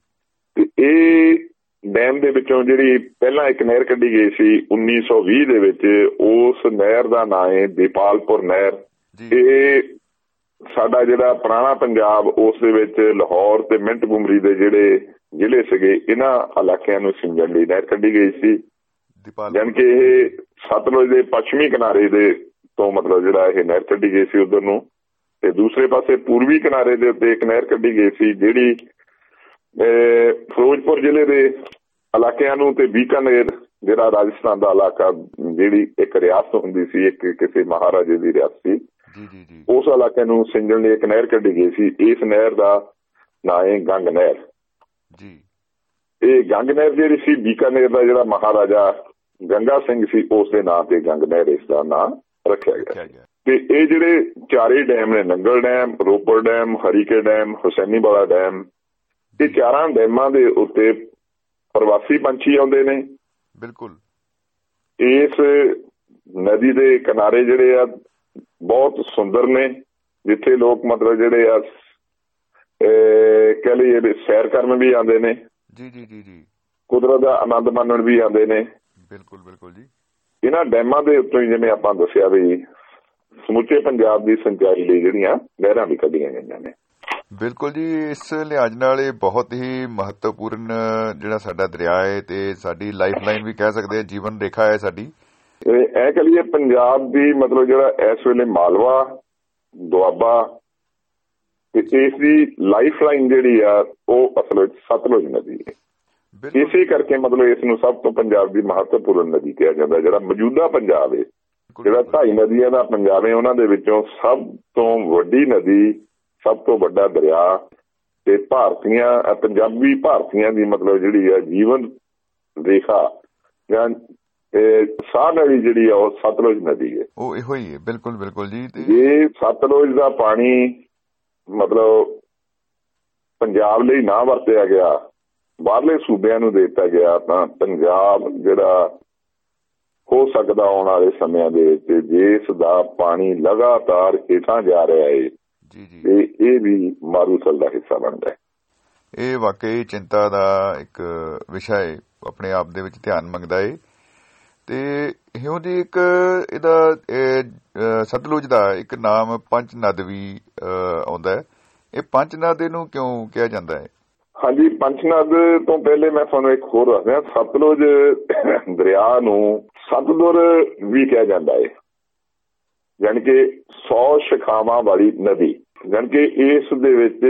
ਤੇ ਇਹ ਡੈਮ ਦੇ ਵਿੱਚੋਂ ਜਿਹੜੀ ਪਹਿਲਾਂ ਇੱਕ ਨਹਿਰ ਕੱਢੀ ਗਈ ਸੀ 1920 ਦੇ ਵਿੱਚ ਉਸ ਨਹਿਰ ਦਾ ਨਾਮ ਹੈ ਦੀਪਾਲਪੁਰ ਨਹਿਰ। ਇਹ ਸਾਡਾ ਜਿਹੜਾ ਪੁਰਾਣਾ ਪੰਜਾਬ ਉਸ ਦੇ ਵਿੱਚ ਲਾਹੌਰ ਤੇ ਮਿੰਟ ਗੁਮਰੀ ਦੇ ਜਿਹੜੇ ਜ਼ਿਲ੍ਹੇ ਸੀਗੇ ਇਹਨਾਂ ਇਲਾਕਿਆਂ ਨੂੰ ਸਿੰਜਣ ਲਈ ਨਹਿਰ ਕੱਢੀ ਗਈ ਸੀ। ਜਾਨ ਕਿ ਇਹ ਸਤਲੁਜ ਦੇ ਪੱਛਮੀ ਕਿਨਾਰੇ ਦੇ ਤੋਂ ਮਤਲਬ ਜਿਹੜਾ ਇਹ ਨਹਿਰ ਕੱਢੀ ਗਈ ਸੀ ਉਧਰ ਨੂੰ ਤੇ ਦੂਸਰੇ ਪਾਸੇ ਪੂਰਬੀ ਕਿਨਾਰੇ ਦੇ ਉੱਤੇ ਇੱਕ ਨਹਿਰ ਕੱਢੀ ਗਈ ਸੀ ਜਿਹੜੀ ਫਿਰੋਜ਼ਪੁਰ ਜ਼ਿਲ੍ਹੇ ਦੇ ਇਲਾਕਿਆਂ ਨੂੰ ਤੇ ਬੀਕਾਨੇਰ ਜਿਹੜਾ ਰਾਜਸਥਾਨ ਦਾ ਇਲਾਕਾ ਜਿਹੜੀ ਇੱਕ ਰਿਆਸਤ ਹੁੰਦੀ ਸੀ ਇੱਕ ਕਿਸੇ ਮਹਾਰਾਜੇ ਦੀ ਰਿਆਸਤ ਸੀ ਜੀ ਜੀ ਜੀ। ਉਸ ਇਲਾਕੇ ਨੂੰ ਸਿੰਜਣ ਲਈ ਇੱਕ ਨਹਿਰ ਕੱਢੀ ਗਈ ਸੀ ਇਸ ਨਹਿਰ ਦਾ ਨਾਂ ਹੈ ਗੰਗ ਨਹਿਰ। ਜੀ। ਇਹ ਗੰਗ ਨਹਿਰ ਜਿਹੜੀ ਸੀ ਬੀਕਾਨੇਰ ਦਾ ਜਿਹੜਾ ਮਹਾਰਾਜਾ ਗੰਗਾ ਸਿੰਘ ਸੀ ਉਸ ਦੇ ਨਾਂ ਤੇ ਗੰਗ ਨਹਿਰ ਇਸ ਦਾ ਨਾਂ ਰੱਖਿਆ ਗਿਆ। ਤੇ ਇਹ ਜਿਹੜੇ ਚਾਰੇ ਡੈਮ ਨੇ Nangal dam Ropar dam Harike dam Hussainiwala dam ਇਹ ਚਾਰਾਂ ਡੈਮਾਂ ਦੇ ਉੱਤੇ ਪ੍ਰਵਾਸੀ ਪੰਛੀ ਆਉਂਦੇ ਨੇ। ਬਿਲਕੁਲ। ਇਸ ਨਦੀ ਦੇ ਕਿਨਾਰੇ ਜਿਹੜੇ ਆ ਬਹੁਤ ਸੁੰਦਰ ਨੇ ਜਿੱਥੇ ਲੋਕ ਮਤਲਬ ਜਿਹੜੇ ਆ ਕਹਿ ਲਈਏ ਵੀ ਸੈਰ ਕਰਨ ਵੀ ਆਉਂਦੇ ਨੇ। ਜੀ ਜੀ ਜੀ ਜੀ। ਕੁਦਰਤ ਦਾ ਆਨੰਦ ਮਾਣਨ ਵੀ ਆਉਂਦੇ ਨੇ। ਬਿਲਕੁਲ ਬਿਲਕੁਲ ਜੀ। ਇਹਨਾਂ ਡੈਮਾਂ ਦੇ ਉੱਤੋਂ ਹੀ ਜਿਵੇਂ ਆਪਾਂ ਦੱਸਿਆ ਵੀ ਸਮੁੱਚੇ ਪੰਜਾਬ ਦੀ ਸਿੰਚਾਈ ਲਈ ਜਿਹੜੀਆਂ ਨਹਿਰਾਂ ਵੀ ਕੱਢੀਆਂ ਗਈਆਂ ਨੇ। ਬਿਲਕੁਲ ਜੀ ਇਸ ਲਿਹਾਜ਼ ਨਾਲ ਇਹ ਬਹੁਤ ਹੀ ਮਹੱਤਵਪੂਰਨ ਜਿਹੜਾ ਸਾਡਾ ਦਰਿਆ ਹੈ ਤੇ ਸਾਡੀ ਲਾਈਫ ਲਾਈਨ ਵੀ ਕਹਿ ਸਕਦੇ ਹਾਂ ਜੀਵਨ ਰੇਖਾ ਹੈ ਸਾਡੀ। ਇਹ ਇਹ ਕਹੀਏ ਪੰਜਾਬ ਦੀ ਮਤਲਬ ਜਿਹੜਾ ਇਸ ਵੇਲੇ ਮਾਲਵਾ ਦੁਆਬਾ ਤੇ ਇਸ ਦੀ ਲਾਈਫ ਲਾਈਨ ਜਿਹੜੀ ਆ ਉਹ ਅਸਲ ਵਿੱਚ ਸਤਲੁਜ ਨਦੀ ਹੈ। ਇਸੇ ਕਰਕੇ ਮਤਲਬ ਇਸ ਨੂੰ ਸਭ ਤੋਂ ਪੰਜਾਬ ਦੀ ਮਹੱਤਵਪੂਰਨ ਨਦੀ ਕਿਹਾ ਜਾਂਦਾ ਜਿਹੜਾ ਮੌਜੂਦਾ ਪੰਜਾਬ ਹੈ ਜਿਹੜਾ ਢਾਈ ਨਦੀਆਂ ਦਾ ਪੰਜਾਬ ਹੈ ਉਹਨਾਂ ਦੇ ਵਿੱਚੋਂ ਸਭ ਤੋਂ ਵੱਡੀ ਨਦੀ ਸਭ ਤੋਂ ਵੱਡਾ ਦਰਿਆ ਤੇ ਭਾਰਤੀਆਂ ਪੰਜਾਬੀ ਭਾਰਤੀਆਂ ਦੀ ਮਤਲਬ ਜਿਹੜੀ ਆ ਜੀਵਨ ਰੇਖਾ ਜਾਂ ਇਹ ਸਾਹ ਨਦੀ ਜਿਹੜੀ ਆ ਉਹ ਸਤਲੁਜ ਨਦੀ ਹੈ ਉਹ ਇਹੋ ਹੀ ਹੈ ਬਿਲਕੁਲ ਬਿਲਕੁਲ ਜੀ। ਤੇ ਜੇ ਸਤਲੁਜ ਦਾ ਪਾਣੀ ਮਤਲਬ ਪੰਜਾਬ ਲਈ ਨਾ ਵਰਤਿਆ ਗਿਆ ਬਾਹਰਲੇ ਸੂਬਿਆਂ ਨੂੰ ਦੇ ਦਿੱਤਾ ਗਿਆ ਤਾਂ ਪੰਜਾਬ ਜਿਹੜਾ ਹੋ ਸਕਦਾ ਆਉਣ ਵਾਲੇ ਸਮਿਆਂ ਦੇ ਵਿੱਚ ਜਿਸ ਦਾ ਪਾਣੀ ਲਗਾਤਾਰ ਹੇਠਾਂ ਜਾ ਰਿਹਾ ਹੈ ਜੀ ਜੀ। ਤੇ ਇਹ ਵੀ ਮਾਰੂਥਲ ਦਾ ਹਿੱਸਾ ਬਣਦਾ ਹੈ ਇਹ ਵਾਕਈ ਚਿੰਤਾ ਦਾ ਇੱਕ ਵਿਸ਼ਾ ਹੈ ਆਪਣੇ ਆਪ ਦੇ ਵਿੱਚ ਧਿਆਨ ਮੰਗਦਾ ਹੈ ਤੇ ਹਿਉਂ ਜੀ ਇੱਕ ਇਹਦਾ ਸਤਲੁਜ ਦਾ ਇੱਕ ਨਾਮ ਪੰਜ ਨਦ ਵੀ ਅਹ, ਆਉਂਦਾ ਹੈ ਇਹ ਪੰਜ ਨਦ ਇਹਨੂੰ ਕਿਉਂ ਕਿਹਾ ਜਾਂਦਾ ਹੈ ਹਾਂਜੀ, ਪੰਚਨਦ ਤੋਂ ਪਹਿਲੇ ਮੈਂ ਤੁਹਾਨੂੰ ਇੱਕ ਹੋਰ ਦੱਸਦਾ, ਸਤਲੁਜ ਦਰਿਆ ਨੂੰ ਸਤਲੁਰ ਵੀ ਕਿਹਾ ਜਾਂਦਾ ਹੈ ਜਾਣੀ ਕਿ 100 ਸ਼ਿਖਾਵਾਂ ਵਾਲੀ ਨਦੀ। ਜਾਣੀ ਕਿ ਇਸ ਦੇ ਵਿੱਚ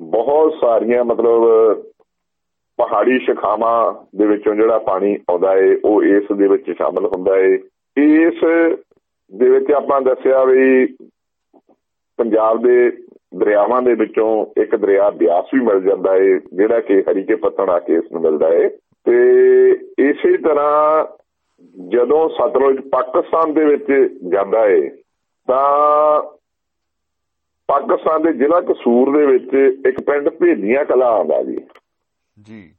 ਬਹੁਤ ਸਾਰੀਆਂ ਮਤਲਬ ਪਹਾੜੀ ਸ਼ਿਖਾਵਾਂ ਦੇ ਵਿੱਚੋਂ ਜਿਹੜਾ ਪਾਣੀ ਆਉਂਦਾ ਹੈ ਉਹ ਇਸ ਦੇ ਵਿੱਚ ਸ਼ਾਮਲ ਹੁੰਦਾ ਹੈ ਇਸ ਦੇ ਵਿੱਚ ਆਪਾਂ ਦੱਸਿਆ ਵੀ ਪੰਜਾਬ ਦੇ ਦਰਿਆਵਾਂ ਦੇ ਵਿੱਚੋਂ ਇੱਕ ਦਰਿਆ ਬਿਆਸ ਵੀ ਮਿਲ ਜਾਂਦਾ ਹੈ ਜਿਹੜਾ ਕਿ ਹਰੀਕੇ ਪੱਤਣ ਆ ਕੇ ਇਸ ਨੂੰ ਮਿਲਦਾ ਹੈ ਤੇ ਇਸੇ ਤਰ੍ਹਾਂ ਜਦੋਂ ਸਤਲੁਜ ਪਾਕਿਸਤਾਨ ਦੇ ਵਿੱਚ ਜਾਂਦਾ ਹੈ ਤਾਂ ਪਾਕਿਸਤਾਨ ਦੇ ਜ਼ਿਲ੍ਹਾ ਕਸੂਰ ਦੇ ਵਿੱਚ ਇੱਕ ਪਿੰਡ ਭੇਲੀਆਂ ਕਲਾ ਆਉਂਦਾ ਜੀ। ਜੀ।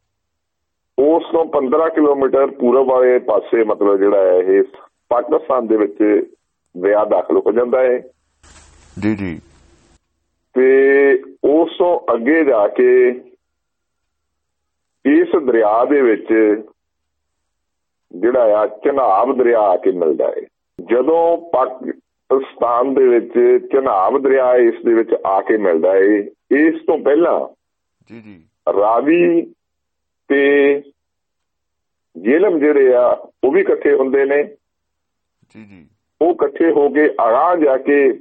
ਉਸ ਤੋਂ 15 ਕਿਲੋਮੀਟਰ ਪੂਰਬ ਵਾਲੇ ਪਾਸੇ ਮਤਲਬ ਜਿਹੜਾ ਹੈ ਇਹ ਪਾਕਿਸਤਾਨ ਦੇ ਵਿੱਚ ਦਰਿਆ ਦਾਖਲ ਹੋ ਜਾਂਦਾ ਹੈ ਜੀ ਜੀ। ਤੇ ਉਸ ਤੋਂ ਅੱਗੇ ਜਾ ਕੇ ਇਸ ਦਰਿਆ ਦੇ ਵਿੱਚ ਜਿਹੜਾ ਆ ਚਨਾਬ ਦਰਿਆ ਆ ਕੇ ਮਿਲਦਾ ਹੈ ਜਦੋਂ ਪਾਕਿਸਤਾਨ ਦੇ ਵਿੱਚ ਚਨਾਬ ਦਰਿਆ ਇਸ ਦੇ ਵਿੱਚ ਆ ਕੇ ਮਿਲਦਾ ਹੈ ਇਸ ਤੋਂ ਪਹਿਲਾਂ ਜੀ ਜੀ। ਰਾਵੀ ਤੇ ਜੇਲਮ ਜਿਹੜੇ ਆ ਉਹ ਵੀ ਇਕੱਠੇ ਹੁੰਦੇ ਨੇ। ਜੀ ਜੀ। ਉਹ ਇਕੱਠੇ ਹੋ ਕੇ ਅਗਾਂਹ ਜਾ ਕੇ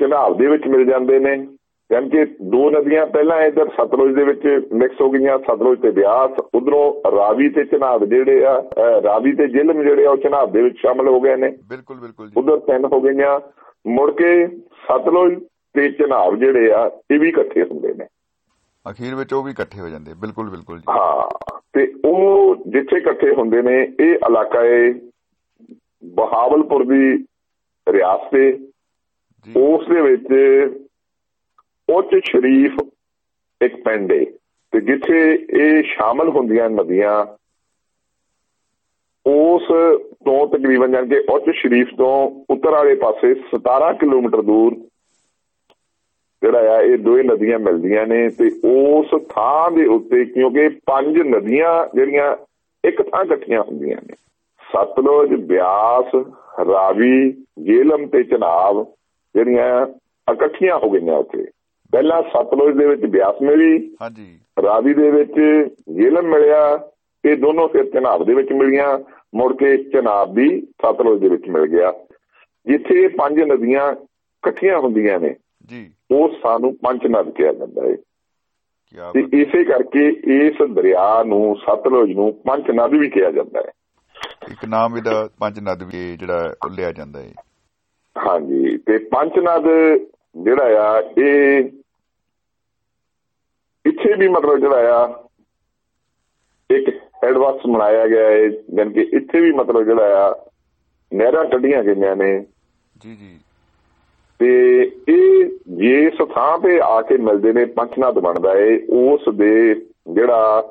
ਚਨਾਬ ਦੇ ਵਿੱਚ ਮਿਲ ਜਾਂਦੇ ਨੇ। ਕਿ ਦੋ ਨਦੀਆਂ ਪਹਿਲਾਂ ਇਧਰ ਸਤਲੁਜ ਦੇ ਵਿੱਚ ਮਿਕਸ ਹੋ ਗਈਆਂ ਸਤਲੁਜ ਤੇ ਬਿਆਸ ਉਧਰੋਂ ਰਾਵੀ ਤੇ ਚਨਾਬ ਜਿਹੜੇ ਆ ਰਾਵੀ ਤੇ ਜੇਲਮ ਜਿਹੜੇ ਆ ਉਹ ਚਨਾਬ ਦੇ ਵਿੱਚ ਸ਼ਾਮਲ ਹੋ ਗਏ ਨੇ। ਬਿਲਕੁਲ ਬਿਲਕੁਲ ਜੀ। ਉਧਰ ਤਿੰਨ ਹੋ ਗਈਆਂ ਮੁੜ ਕੇ ਸਤਲੁਜ ਤੇ ਚਨਾਬ ਜਿਹੜੇ ਆ ਇਹ ਵੀ ਇਕੱਠੇ ਹੁੰਦੇ ਨੇ। ਅਖੀਰ ਵਿੱਚ ਉਹ ਵੀ ਇਕੱਠੇ ਹੋ ਜਾਂਦੇ ਬਿਲਕੁਲ ਬਿਲਕੁਲ ਜੀ। ਹਾਂ ਤੇ ਉਹ ਜਿੱਥੇ ਇਕੱਠੇ ਹੁੰਦੇ ਨੇ ਇਹ ਇਲਾਕਾ ਹੈ ਬਹਾਵਲਪੁਰ ਦੀ ਰਿਆਸਤ ਉਸ ਦੇ ਵਿੱਚ ਉੱਚ ਸ਼ਰੀਫ ਇੱਕ ਪਿੰਡ। ਹੈ ਤੇ ਜਿੱਥੇ ਇਹ ਸ਼ਾਮਲ ਹੁੰਦੀਆਂ ਨਦੀਆਂ, ਉਸ ਤੋਂ ਤਕਰੀਬਨ ਜਾਨ ਕੇ ਉੱਚ ਸ਼ਰੀਫ ਤੋਂ ਉੱਤਰ ਵਾਲੇ ਪਾਸੇ 17 ਕਿਲੋਮੀਟਰ ਦੂਰ ਜਿਹੜਾ ਆ, ਇਹ ਦੋਏ ਨਦੀਆਂ ਮਿਲਦੀਆਂ ਨੇ ਤੇ ਉਸ ਥਾਂ ਦੇ ਉੱਤੇ ਕਿਉਂਕਿ ਪੰਜ ਨਦੀਆਂ ਜਿਹੜੀਆਂ ਇੱਕ ਥਾਂ ਇਕੱਠੀਆਂ ਹੁੰਦੀਆਂ ਨੇ। ਸਤਲੁਜ, ਬਿਆਸ, ਰਾਵੀ ਜੇਲਮ ਤੇ ਚਨਾਬ ਜਿਹੜੀਆਂ ਇਕੱਠੀਆਂ ਹੋ ਗਈਆਂ ਉੱਥੇ। ਪਹਿਲਾਂ ਸਤਲੁਜ ਦੇ ਵਿੱਚ ਬਿਆਸ ਮਿਲੀ ਹਾਂਜੀ। ਰਾਵੀ ਦੇ ਵਿੱਚ ਜੇਲਮ ਮਿਲਿਆ ਇਹ ਦੋਨੋਂ ਫਿਰ ਚਨਾਬ ਦੇ ਵਿੱਚ ਮਿਲੀਆਂ ਮੁੜ ਕੇ ਚਨਾਬ ਵੀ ਸਤਲੁਜ ਦੇ ਵਿੱਚ ਮਿਲ ਗਿਆ। ਜਿੱਥੇ ਪੰਜ ਨਦੀਆਂ ਇਕੱਠੀਆਂ ਹੁੰਦੀਆਂ ਨੇ ਜੀ। ਉਹ ਸਾਨੂੰ ਪੰਜ ਨਦ ਕਿਹਾ ਜਾਂਦਾ ਹੈ। ਕੀ ਤੇ ਇਸੇ ਕਰਕੇ ਇਸ ਦਰਿਆ ਨੂੰ ਸਤਲੁਜ ਨੂੰ ਪੰਜ ਨਦ ਵੀ ਕਿਹਾ ਜਾਂਦਾ ਹੈ। ਇੱਕ ਨਾਮ ਇਹਦਾ ਪੰਜ ਨਦ ਵੀ ਜਿਹੜਾ ਲਿਆ ਜਾਂਦਾ ਹੈ। ਹਾਂਜੀ ਤੇ ਪੰਜ ਨਦ ਜਿਹੜਾ ਆ ਇਹ ਇੱਥੇ ਵੀ ਮਤਲਬ ਜਿਹੜਾ ਆ ਇੱਕ ਐਡਵਾਂਸ ਬਣਾਇਆ ਗਿਆ ਹੈ ਜਾਣੀ ਕਿ ਇੱਥੇ ਵੀ ਮਤਲਬ ਜਿਹੜਾ ਆ ਨਹਿਰਾਂ ਕੱਢੀਆਂ ਗਈਆਂ ਨੇ। ਜੀ ਜੀ। ਤੇ ਇਹ ਜਿਸ ਥਾਂ ਤੇ ਆ ਕੇ ਮਿਲਦੇ ਨੇ ਪੰਚਨਾਦ ਬਣਦਾ ਏ ਉਸ ਦੇ ਜਿਹੜਾ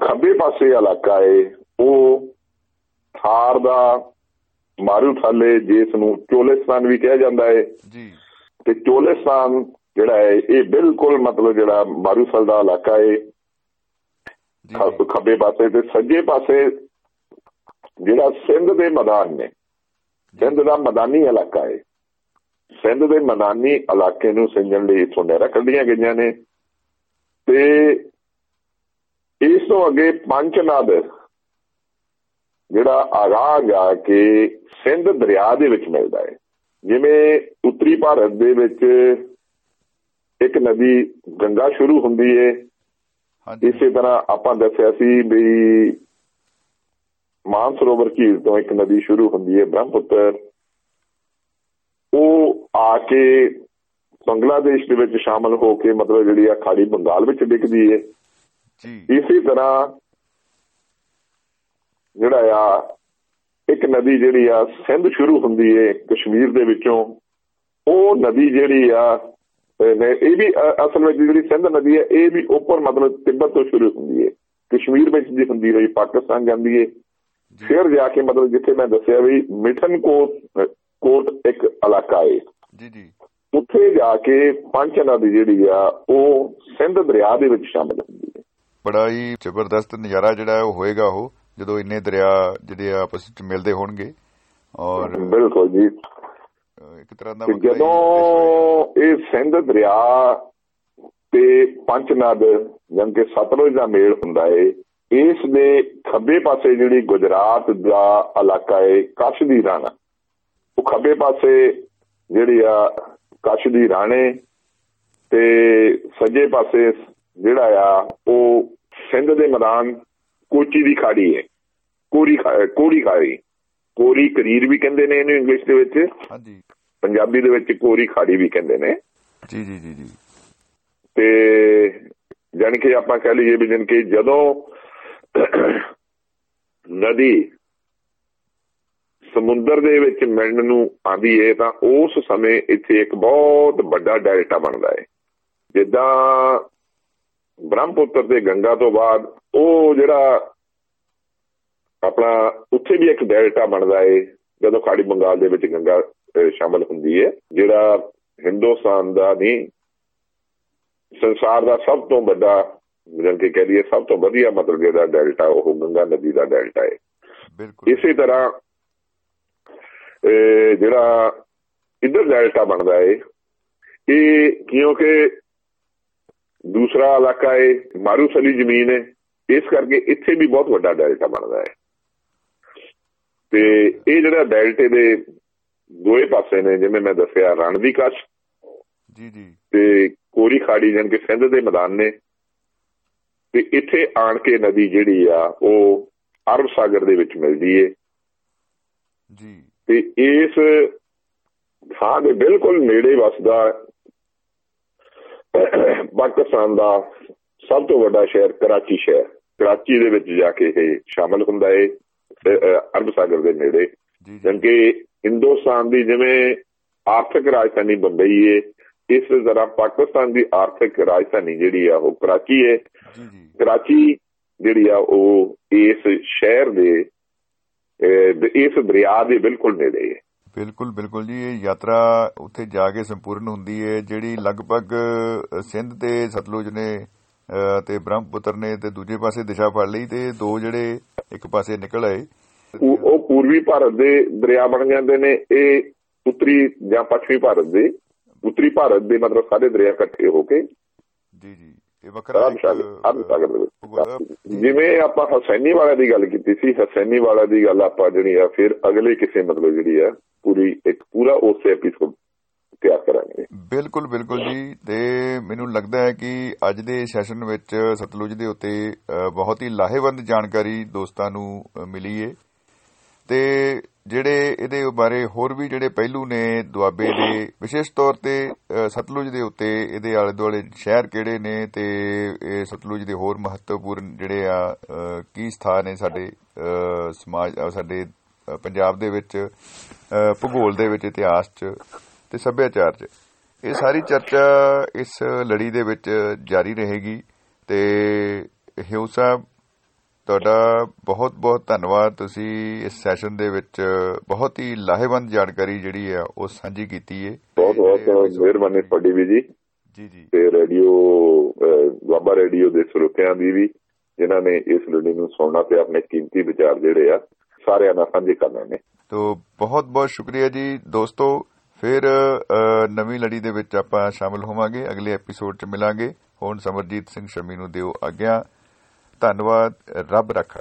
ਖੱਬੇ ਪਾਸੇ ਇਲਾਕਾ ਏ ਉਹ ਥਾਰ ਦਾ ਮਾਰੂ ਥੱਲੇ ਜਿਸ ਨੂੰ ਚੋਲੇਸਤਾਨ ਵੀ ਕਿਹਾ ਜਾਂਦਾ ਏ। ਜੀ। ਤੇ ਚੋਲੇਸਤਾਨ ਜਿਹੜਾ ਹੈ ਇਹ ਬਿਲਕੁਲ ਮਤਲਬ ਜਿਹੜਾ ਮਾਰੂਥਲ ਦਾ ਇਲਾਕਾ ਖ- ਖੱਬੇ ਪਾਸੇ ਤੇ ਸੱਜੇ ਪਾਸੇ ਜਿਹੜਾ ਸਿੰਧ ਦੇ ਮੈਦਾਨ ਨੇ। ਸਿੰਧ ਦਾ ਮੈਦਾਨੀ ਇਲਾਕਾ ਹੈ ਸਿੰਧ ਦੇ ਮੈਦਾਨੀ ਇਲਾਕੇ ਨੂੰ ਸਿੰਜਣ ਲਈ ਇੱਥੋਂ ਨਹਿਰਾਂ ਕੱਢੀਆਂ ਗਈਆਂ ਨੇ। ਤੇ ਇਸ ਤੋਂ ਅੱਗੇ ਪੰਚਨਦ ਜਿਹੜਾ ਆਗਾਹ ਜਾ ਕੇ ਸਿੰਧ ਦਰਿਆ ਦੇ ਵਿੱਚ ਮਿਲਦਾ ਹੈ। ਜਿਵੇਂ ਉੱਤਰੀ ਭਾਰਤ ਦੇ ਵਿੱਚ ਇੱਕ ਨਦੀ ਗੰਗਾ ਸ਼ੁਰੂ ਹੁੰਦੀ ਹੈ ਇਸੇ ਤਰ੍ਹਾਂ ਆਪਾਂ ਦੱਸਿਆ ਸੀ ਵੀ ਮਾਨਸਰੋਵਰ ਝੀਲ ਤੋਂ ਇੱਕ ਨਦੀ ਸ਼ੁਰੂ ਹੁੰਦੀ ਹੈ ਬ੍ਰਹਮਪੁੱਤਰ। ਉਹ ਆ ਕੇ ਬੰਗਲਾਦੇਸ਼ ਦੇ ਵਿੱਚ ਸ਼ਾਮਲ ਹੋ ਕੇ ਮਤਲਬ ਜਿਹੜੀ ਆ ਖਾੜੀ ਬੰਗਾਲ ਵਿੱਚ ਡਿੱਗਦੀ ਹੈ ਜੀ। ਇਸੇ ਤਰ੍ਹਾਂ ਜਿਹੜਾ ਆ ਇੱਕ ਨਦੀ ਜਿਹੜੀ ਆ ਸਿੰਧ ਸ਼ੁਰੂ ਹੁੰਦੀ ਹੈ ਕਸ਼ਮੀਰ ਦੇ ਵਿੱਚੋਂ। ਉਹ ਨਦੀ ਜਿਹੜੀ ਆ ਇਹ ਵੀ ਅਸਲ ਵਿੱਚ ਜਿਹੜੀ ਸਿੰਧ ਨਦੀ ਹੈ ਇਹ ਵੀ ਉੱਪਰ ਮਤਲਬ ਤਿੱਬਤ ਤੋਂ ਸ਼ੁਰੂ ਹੁੰਦੀ ਹੈ ਕਸ਼ਮੀਰ ਵਿੱਚ ਦੀ ਹੁੰਦੀ ਹੋਈ ਪਾਕਿਸਤਾਨ ਜਾਂਦੀ ਹੈ ਫਿਰ ਜਾ ਕੇ ਮਤਲਬ ਜਿੱਥੇ ਮੈਂ ਦੱਸਿਆ ਵੀ ਮਿਠਨ ਕੋਟ ਕੋਟ ਇੱਕ ਇਲਾਕਾ ਹੈ ਜੀ ਜੀ। ਉੱਥੇ ਜਾ ਕੇ ਪੰਜ ਨਦੀ ਜਿਹੜੀ ਆ ਉਹ ਸਿੰਧ ਦਰਿਆ ਦੇ ਵਿੱਚ ਸ਼ਾਮਲ ਹੁੰਦੀ ਹੈ ਬੜਾ ਹੀ ਜ਼ਬਰਦਸਤ ਨਜ਼ਾਰਾ ਜਿਹੜਾ ਉਹ ਹੋਏਗਾ ਉਹ। ਜਦੋਂ ਇੰਨੇ ਦਰਿਆ ਜਿਹੜੇ ਆਪਸ ਵਿੱਚ ਮਿਲਦੇ ਹੋਣਗੇ ਔਰ ਬਿਲਕੁਲ ਜੀ ਇੱਕ ਤਰ੍ਹਾਂ ਦਾ ਜਦੋਂ। ਇਹ ਸਿੰਧ ਦਰਿਆ ਤੇ ਪੰਚਨਦ ਜਾਣੀ ਕਿ ਸਤਲੁਜ ਦਾ ਮੇਲ ਹੁੰਦਾ ਏ ਇਸ ਦੇ ਖੱਬੇ ਪਾਸੇ ਜਿਹੜੀ ਗੁਜਰਾਤ ਦਾ ਇਲਾਕਾ ਏ ਕੱਛ ਦੀ ਰਾਣਾ ਉਹ ਖੱਬੇ ਪਾਸੇ ਜਿਹੜੀ ਆ ਕੱਛ ਦੀ ਰਾਣੇ ਤੇ ਸੱਜੇ ਪਾਸੇ ਜਿਹੜਾ ਆ ਉਹ ਸਿੰਧ ਦੇ ਮੈਦਾਨ ਕੋਚੀ ਦੀ ਖਾੜੀ ਹੈ। ਕੋਰੀ ਕੋਰੀ ਖਾੜੀ। ਕੋਰੀ ਕਰੀਰ ਵੀ ਕਹਿੰਦੇ ਨੇ ਇਹਨੂੰ ਇੰਗਲਿਸ਼ ਦੇ ਵਿੱਚ। ਹਾਂਜੀ। ਪੰਜਾਬੀ ਦੇ ਵਿੱਚ ਕੋਰੀ ਖਾੜੀ ਵੀ ਕਹਿੰਦੇ ਨੇ। ਜੀ ਜੀ ਜੀ ਜੀ। ਤੇ ਜਾਣੀ ਕਿ ਆਪਾਂ ਕਹਿ ਲਈਏ ਵੀ ਜਾਣੀ ਕਿ ਜਦੋਂ ਨਦੀ ਸਮੁੰਦਰ ਦੇ ਵਿੱਚ ਮਿਲਣ ਨੂੰ ਆਂਦੀ ਏ ਤਾਂ ਉਸ ਸਮੇਂ ਇੱਥੇ ਇੱਕ ਬਹੁਤ ਵੱਡਾ ਡੈਲਟਾ ਬਣਦਾ ਹੈ ਜਿੱਦਾਂ ਬ੍ਰਹਮਪੁੱਤਰ ਤੇ ਗੰਗਾ ਤੋਂ ਬਾਅਦ ਉਹ ਜਿਹੜਾ ਆਪਣਾ ਉੱਥੇ ਵੀ ਇੱਕ ਡੈਲਟਾ ਬਣਦਾ ਏ ਜਦੋਂ ਖਾੜੀ ਬੰਗਾਲ ਦੇ ਵਿੱਚ ਗੰਗਾ ਸ਼ਾਮਲ ਹੁੰਦੀ ਹੈ ਜਿਹੜਾ ਹਿੰਦੁਸਤਾਨ ਦਾ ਨਹੀਂ ਸੰਸਾਰ ਦਾ ਸਭ ਤੋਂ ਵੱਡਾ ਜਿਵੇਂ ਕਿ ਕਹਿ ਲਈਏ ਸਭ ਤੋਂ ਵਧੀਆ ਮਤਲਬ ਜਿਹੜਾ ਡੈਲਟਾ ਉਹ ਗੰਗਾ ਨਦੀ ਦਾ ਡੈਲਟਾ ਹੈ ਬਿਲਕੁਲ। ਇਸੇ ਤਰ੍ਹਾਂ ਜਿਹੜਾ ਇੱਧਰ ਡੈਲਟਾ ਬਣਦਾ ਹੈ ਇਹ ਕਿਉਂਕਿ ਦੂਸਰਾ ਇਲਾਕਾ ਹੈ ਮਾਰੂਥਲੀ ਜ਼ਮੀਨ ਹੈ ਇਸ ਕਰਕੇ ਇੱਥੇ ਵੀ ਬਹੁਤ ਵੱਡਾ ਡੈਲਟਾ ਬਣਦਾ ਹੈ। ਤੇ ਇਹ ਜਿਹੜਾ ਡੈਲਟੇ ਦੇ ਦੋਏ ਪਾਸੇ ਨੇ ਜਿਵੇਂ ਮੈਂ ਦੱਸਿਆ ਰਣ ਦੀ ਕੱਛ ਜੀ ਜੀ। ਤੇ ਕੋਰੀ ਖਾੜੀ ਜਾਨ ਕਿ ਸਿੰਧ ਦੇ ਮੈਦਾਨ ਨੇ। ਤੇ ਇੱਥੇ ਆਣ ਕੇ ਨਦੀ ਜਿਹੜੀ ਆ ਉਹ ਅਰਬ ਸਾਗਰ ਦੇ ਵਿੱਚ ਮਿਲਦੀ ਏ। ਜੀ। ਤੇ ਇਸ ਥਾਂ ਦੇ ਬਿਲਕੁਲ ਨੇੜੇ ਵਸਦਾ ਪਾਕਿਸਤਾਨ ਦਾ ਸਭ ਤੋਂ ਵੱਡਾ ਸ਼ਹਿਰ ਕਰਾਚੀ ਸ਼ਹਿਰ। ਕਰਾਚੀ ਦੇ ਵਿੱਚ ਜਾ ਕੇ ਇਹ ਸ਼ਾਮਲ ਹੁੰਦਾ ਹੈ ਅਰਬ ਸਾਗਰ ਦੇ ਨੇੜੇ। ਕਿਉਂਕਿ ਹਿੰਦੁਸਤਾਨ ਦੀ ਜਿਵੇਂ ਆਰਥਿਕ ਰਾਜਧਾਨੀ ਬੰਬਈ ਹੈ ਇਸ ਤਰ੍ਹਾਂ ਪਾਕਿਸਤਾਨ ਦੀ ਆਰਥਿਕ ਰਾਜਧਾਨੀ ਜਿਹੜੀ ਆ ਉਹ ਕਰਾਚੀ ਹੈ ਕਰਾਚੀ ਜਿਹੜੀ ਆ ਉਹ ਇਸ ਸ਼ਹਿਰ ਦੇ ਇਸ ਦਰਿਆ ਦੇ ਬਿਲਕੁਲ ਨੇੜੇ ਹੈ ਬਿਲਕੁਲ ਬਿਲਕੁਲ ਜੀ ਇਹ ਯਾਤਰਾ ਉੱਥੇ ਜਾ ਕੇ ਸੰਪੂਰਨ ਹੁੰਦੀ ਹੈ ਜਿਹੜੀ ਲਗਭਗ ਸਿੰਧ ਤੇ ਸਤਲੁਜ ਨੇ ਤੇ ਬ੍ਰਹਮਪੁੱਤਰ ਨੇ ਤੇ ਦੂਜੇ ਪਾਸੇ ਦਿਸ਼ਾ ਫੜ ਲਈ ਤੇ ਦੋ ਜਿਹੜੇ ਇੱਕ ਪਾਸੇ ਨਿਕਲ ਆਏ। ਉਹ ਪੂਰਬੀ ਭਾਰਤ ਦੇ ਦਰਿਆ ਬਣ ਜਾਂਦੇ ਨੇ ਇਹ ਉੱਤਰੀ ਜਾਂ ਪੱਛਮੀ ਭਾਰਤ ਦੇ ਉੱਤਰੀ ਭਾਰਤ ਦੇ ਮਤਲਬ ਸਾਰੇ ਦਰਿਆ ਇਕੱਠੇ ਹੋ ਕੇ। ਜੀ ਜੀ। ਇਹ ਵੱਖਰਾ ਜਿਵੇਂ ਆਪਾਂ ਹਸੈਨੀ ਵਾਲਾ ਦੀ ਗੱਲ ਕੀਤੀ ਸੀ ਹਸੈਨੀ ਵਾਲਾ ਦੀ ਗੱਲ ਆਪਾਂ ਜਿਹੜੀ ਆ ਫਿਰ ਅਗਲੇ ਕਿਸੇ ਮਤਲਬ ਜਿਹੜੀ ਆ ਪੂਰੀ ਇੱਕ ਪੂਰਾ ਉਸ ਐਪੀਸੋਡ ਤਿਆਰ ਕਰਾਂਗੇ। ਬਿਲਕੁਲ ਬਿਲਕੁਲ ਜੀ। ਤੇ ਮੈਨੂੰ ਲੱਗਦਾ ਹੈ ਕਿ ਅੱਜ ਦੇ ਸੈਸ਼ਨ ਵਿੱਚ ਸਤਲੁਜ ਦੇ ਉੱਤੇ ਅ, ਬਹੁਤ ਹੀ ਲਾਹੇਵੰਦ ਜਾਣਕਾਰੀ ਦੋਸਤਾਂ ਨੂੰ ਅ, ਮਿਲੀ ਏ। ਤੇ ਜਿਹੜੇ ਇਹਦੇ ਬਾਰੇ ਹੋਰ ਵੀ ਜਿਹੜੇ ਪਹਿਲੂ ਨੇ ਦੁਆਬੇ ਦੇ ਵਿਸ਼ੇਸ਼ ਤੌਰ ਤੇ ਅ, ਸਤਲੁਜ ਦੇ ਉੱਤੇ ਇਹਦੇ ਆਲੇ ਦੁਆਲੇ ਸ਼ਹਿਰ ਕਿਹੜੇ ਨੇ ਤੇ ਇਹ ਸਤਲੁਜ ਦੇ ਹੋਰ ਮਹੱਤਵਪੂਰਨ ਜਿਹੜੇ ਆ ਅ, ਕੀ ਸਥਾਨ ਨੇ ਸਾਡੇ ਅ, ਸਮਾਜ ਅ, ਸਾਡੇ ਅ, ਪੰਜਾਬ ਦੇ ਵਿੱਚ ਅ, ਭੂਗੋਲ ਦੇ ਵਿੱਚ ਇਤਿਹਾਸ 'ਚ। ਤੇ ਸੱਭਿਆਚਾਰ 'ਚ। ਇਹ ਸਾਰੀ ਚਰਚਾ ਇਸ ਲੜੀ ਦੇ ਵਿੱਚ ਜਾਰੀ ਰਹੇਗੀ ਤੇ ਹਿਊ ਸਾਹਿਬ ਤੁਹਾਡਾ ਬਹੁਤ ਬਹੁਤ ਧੰਨਵਾਦ। ਤੁਸੀਂ ਇਸ ਸੈਸ਼ਨ ਦੇ ਵਿੱਚ ਬਹੁਤ ਹੀ ਲਾਹੇਵੰਦ ਜਾਣਕਾਰੀ ਜਿਹੜੀ ਆ ਉਹ ਸਾਂਝੀ ਕੀਤੀ ਹੈ ਬਹੁਤ ਬਹੁਤ ਮਿਹਰਬਾਨੀ ਤੁਹਾਡੀ ਵੀ ਜੀ। ਜੀ ਜੀ। ਤੇ ਰੇਡੀਓ ਦੁਆਬਾ ਰੇਡੀਓ ਦੇ ਸਰੋਤਿਆਂ ਦੀ ਵੀ ਜਿਨ੍ਹਾਂ ਨੇ ਇਸ ਲੜੀ ਨੂੰ ਸੁਣਨਾ ਤੇ ਆਪਣੇ ਕੀਮਤੀ ਵਿਚਾਰ ਜਿਹੜੇ ਆ ਸਾਰਿਆਂ ਨਾਲ ਸਾਂਝੇ ਕਰਨੇ ਨੇ। ਤੋ ਬਹੁਤ ਬਹੁਤ ਸ਼ੁਕਰੀਆ ਜੀ। ਦੋਸਤੋ ਫਿਰ ਅ, ਨਵੀਂ ਲੜੀ ਦੇ ਵਿੱਚ ਆਪਾਂ ਸ਼ਾਮਲ ਹੋਵਾਂਗੇ ਅਗਲੇ ਐਪੀਸੋਡ 'ਚ ਮਿਲਾਂਗੇ। ਹੁਣ ਸਮਰਜੀਤ ਸਿੰਘ ਸ਼ਮੀ ਨੂੰ ਦਿਓ ਆਗਿਆ। ਧੰਨਵਾਦ ਰੱਬ ਰੱਖਾ।